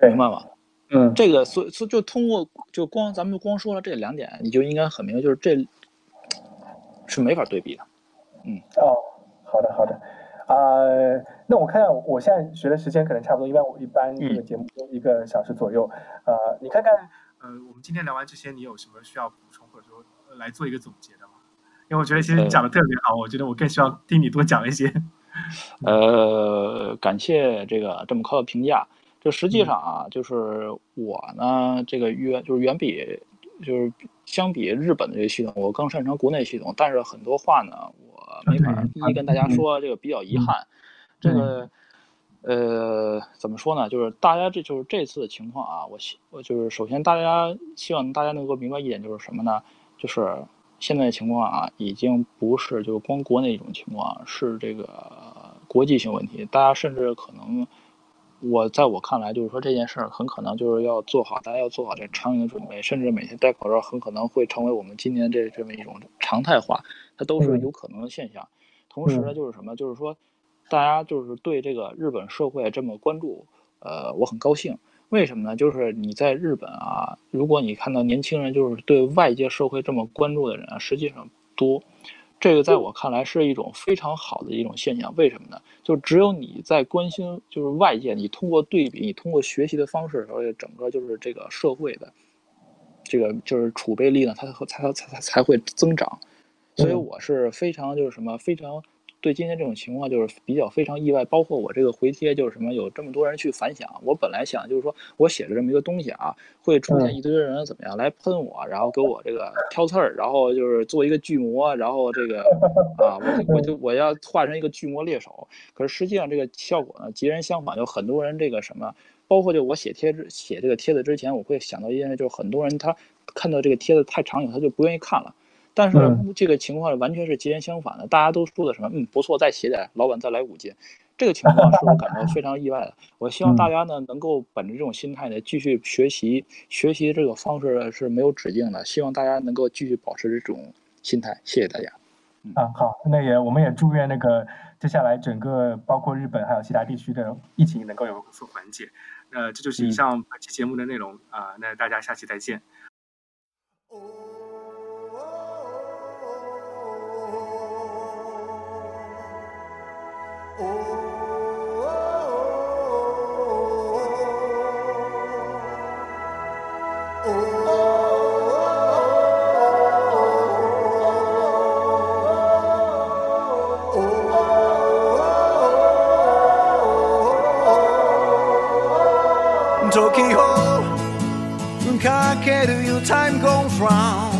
明白吗？嗯，这个所所就通过就光咱们光说了这两点，你就应该很明白，就是这是没法对比的。嗯，哦，好的好的，啊，那我看看我现在学的时间可能差不多，一般我一般这个节目一个小时左右，呃，你看看，呃，我们今天聊完这些，你有什么需要补充或者说来做一个总结的吗？因为我觉得其实你讲的特别好，我觉得我更需要听你多讲一些。呃，感谢这个这么高的评价。就实际上啊，就是我呢，这个远就是远比，就是相比日本的这个系统，我更擅长国内系统。但是很多话呢，我没法一一跟大家说，这个比较遗憾。这个，呃，怎么说呢？就是大家这就是这次的情况啊，我希我就是首先大家希望大家能够明白一点，就是什么呢？就是现在的情况啊，已经不是就是光国内一种情况，是这个国际性问题。大家甚至可能。我在我看来，就是说这件事儿很可能就是要做好，大家要做好这长远的准备，甚至每天戴口罩很可能会成为我们今年这这么一种常态化，它都是有可能的现象。同时呢，就是什么，就是说，大家就是对这个日本社会这么关注，呃，我很高兴。为什么呢？就是你在日本啊，如果你看到年轻人就是对外界社会这么关注的人啊，实际上多。这个在我看来是一种非常好的一种现象，为什么呢？就只有你在关心，就是外界，你通过对比，你通过学习的方式，而且整个就是这个社会的，这个就是储备力呢，它才才才才才会增长。所以我是非常就是什么非常对今天这种情况就是比较非常意外。包括我这个回帖就是什么有这么多人去反响，我本来想就是说我写了这么一个东西啊，会出现一堆人怎么样来喷我，然后给我这个挑刺儿，然后就是做一个巨魔，然后这个 啊，我我就我要化成一个巨魔猎手。可是实际上这个效果呢截然相反，有很多人这个什么，包括就我写帖子写这个帖子之前，我会想到一件事，就是很多人他看到这个帖子太长以后，他就不愿意看了。但是这个情况完全是截然相反的，大家都说的什么？嗯，不错，再写点，老板再来五斤。这个情况是我感到非常意外的。我希望大家呢能够本着这种心态呢继续学习，学习这个方式是没有止境的。希望大家能够继续保持这种心态。谢谢大家。啊，好，那也我们也祝愿那个接下来整个包括日本还有其他地区的疫情能够有所缓解。那这就是以上本期节目的内容啊。那大家下期再见。かける You time goes round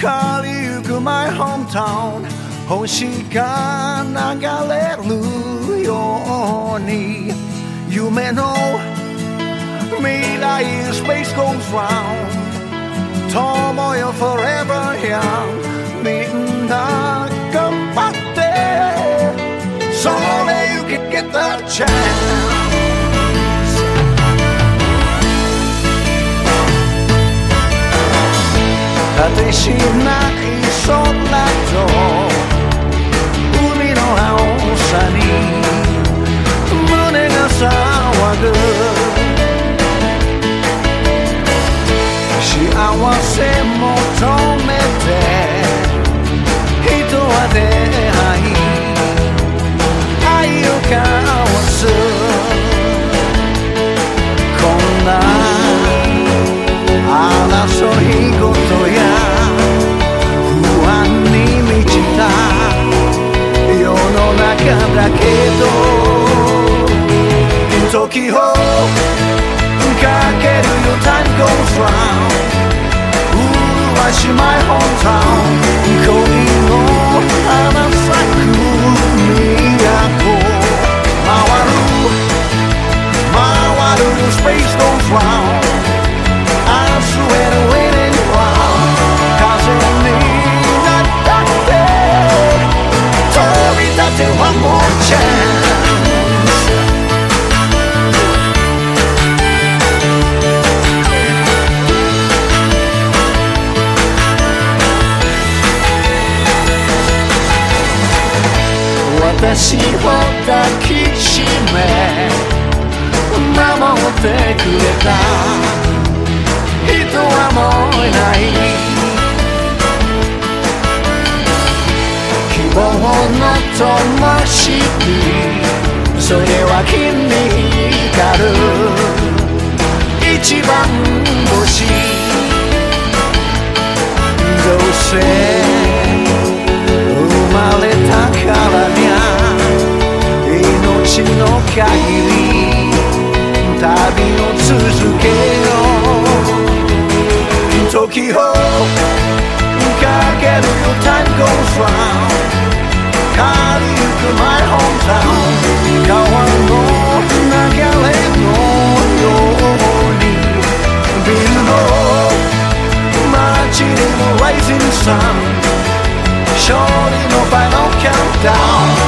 変わりゆく My hometown 星が流れるように夢の未来 Space goes round 友よ Forever young みんな頑張ってそれ You can get the chance 果てしない空と海の青さに胸が騒ぐ幸せ求めて人は出会い愛を交わだけど時をかけるよ Time goes round 麗し my hometown 恋の花咲く都回る回る Space goes round 私を抱きしめ守ってくれた。人はもういない。頬の灯火それは君に光る一番星どうせ生まれたからにゃ命の限り sun. Short no final countdown.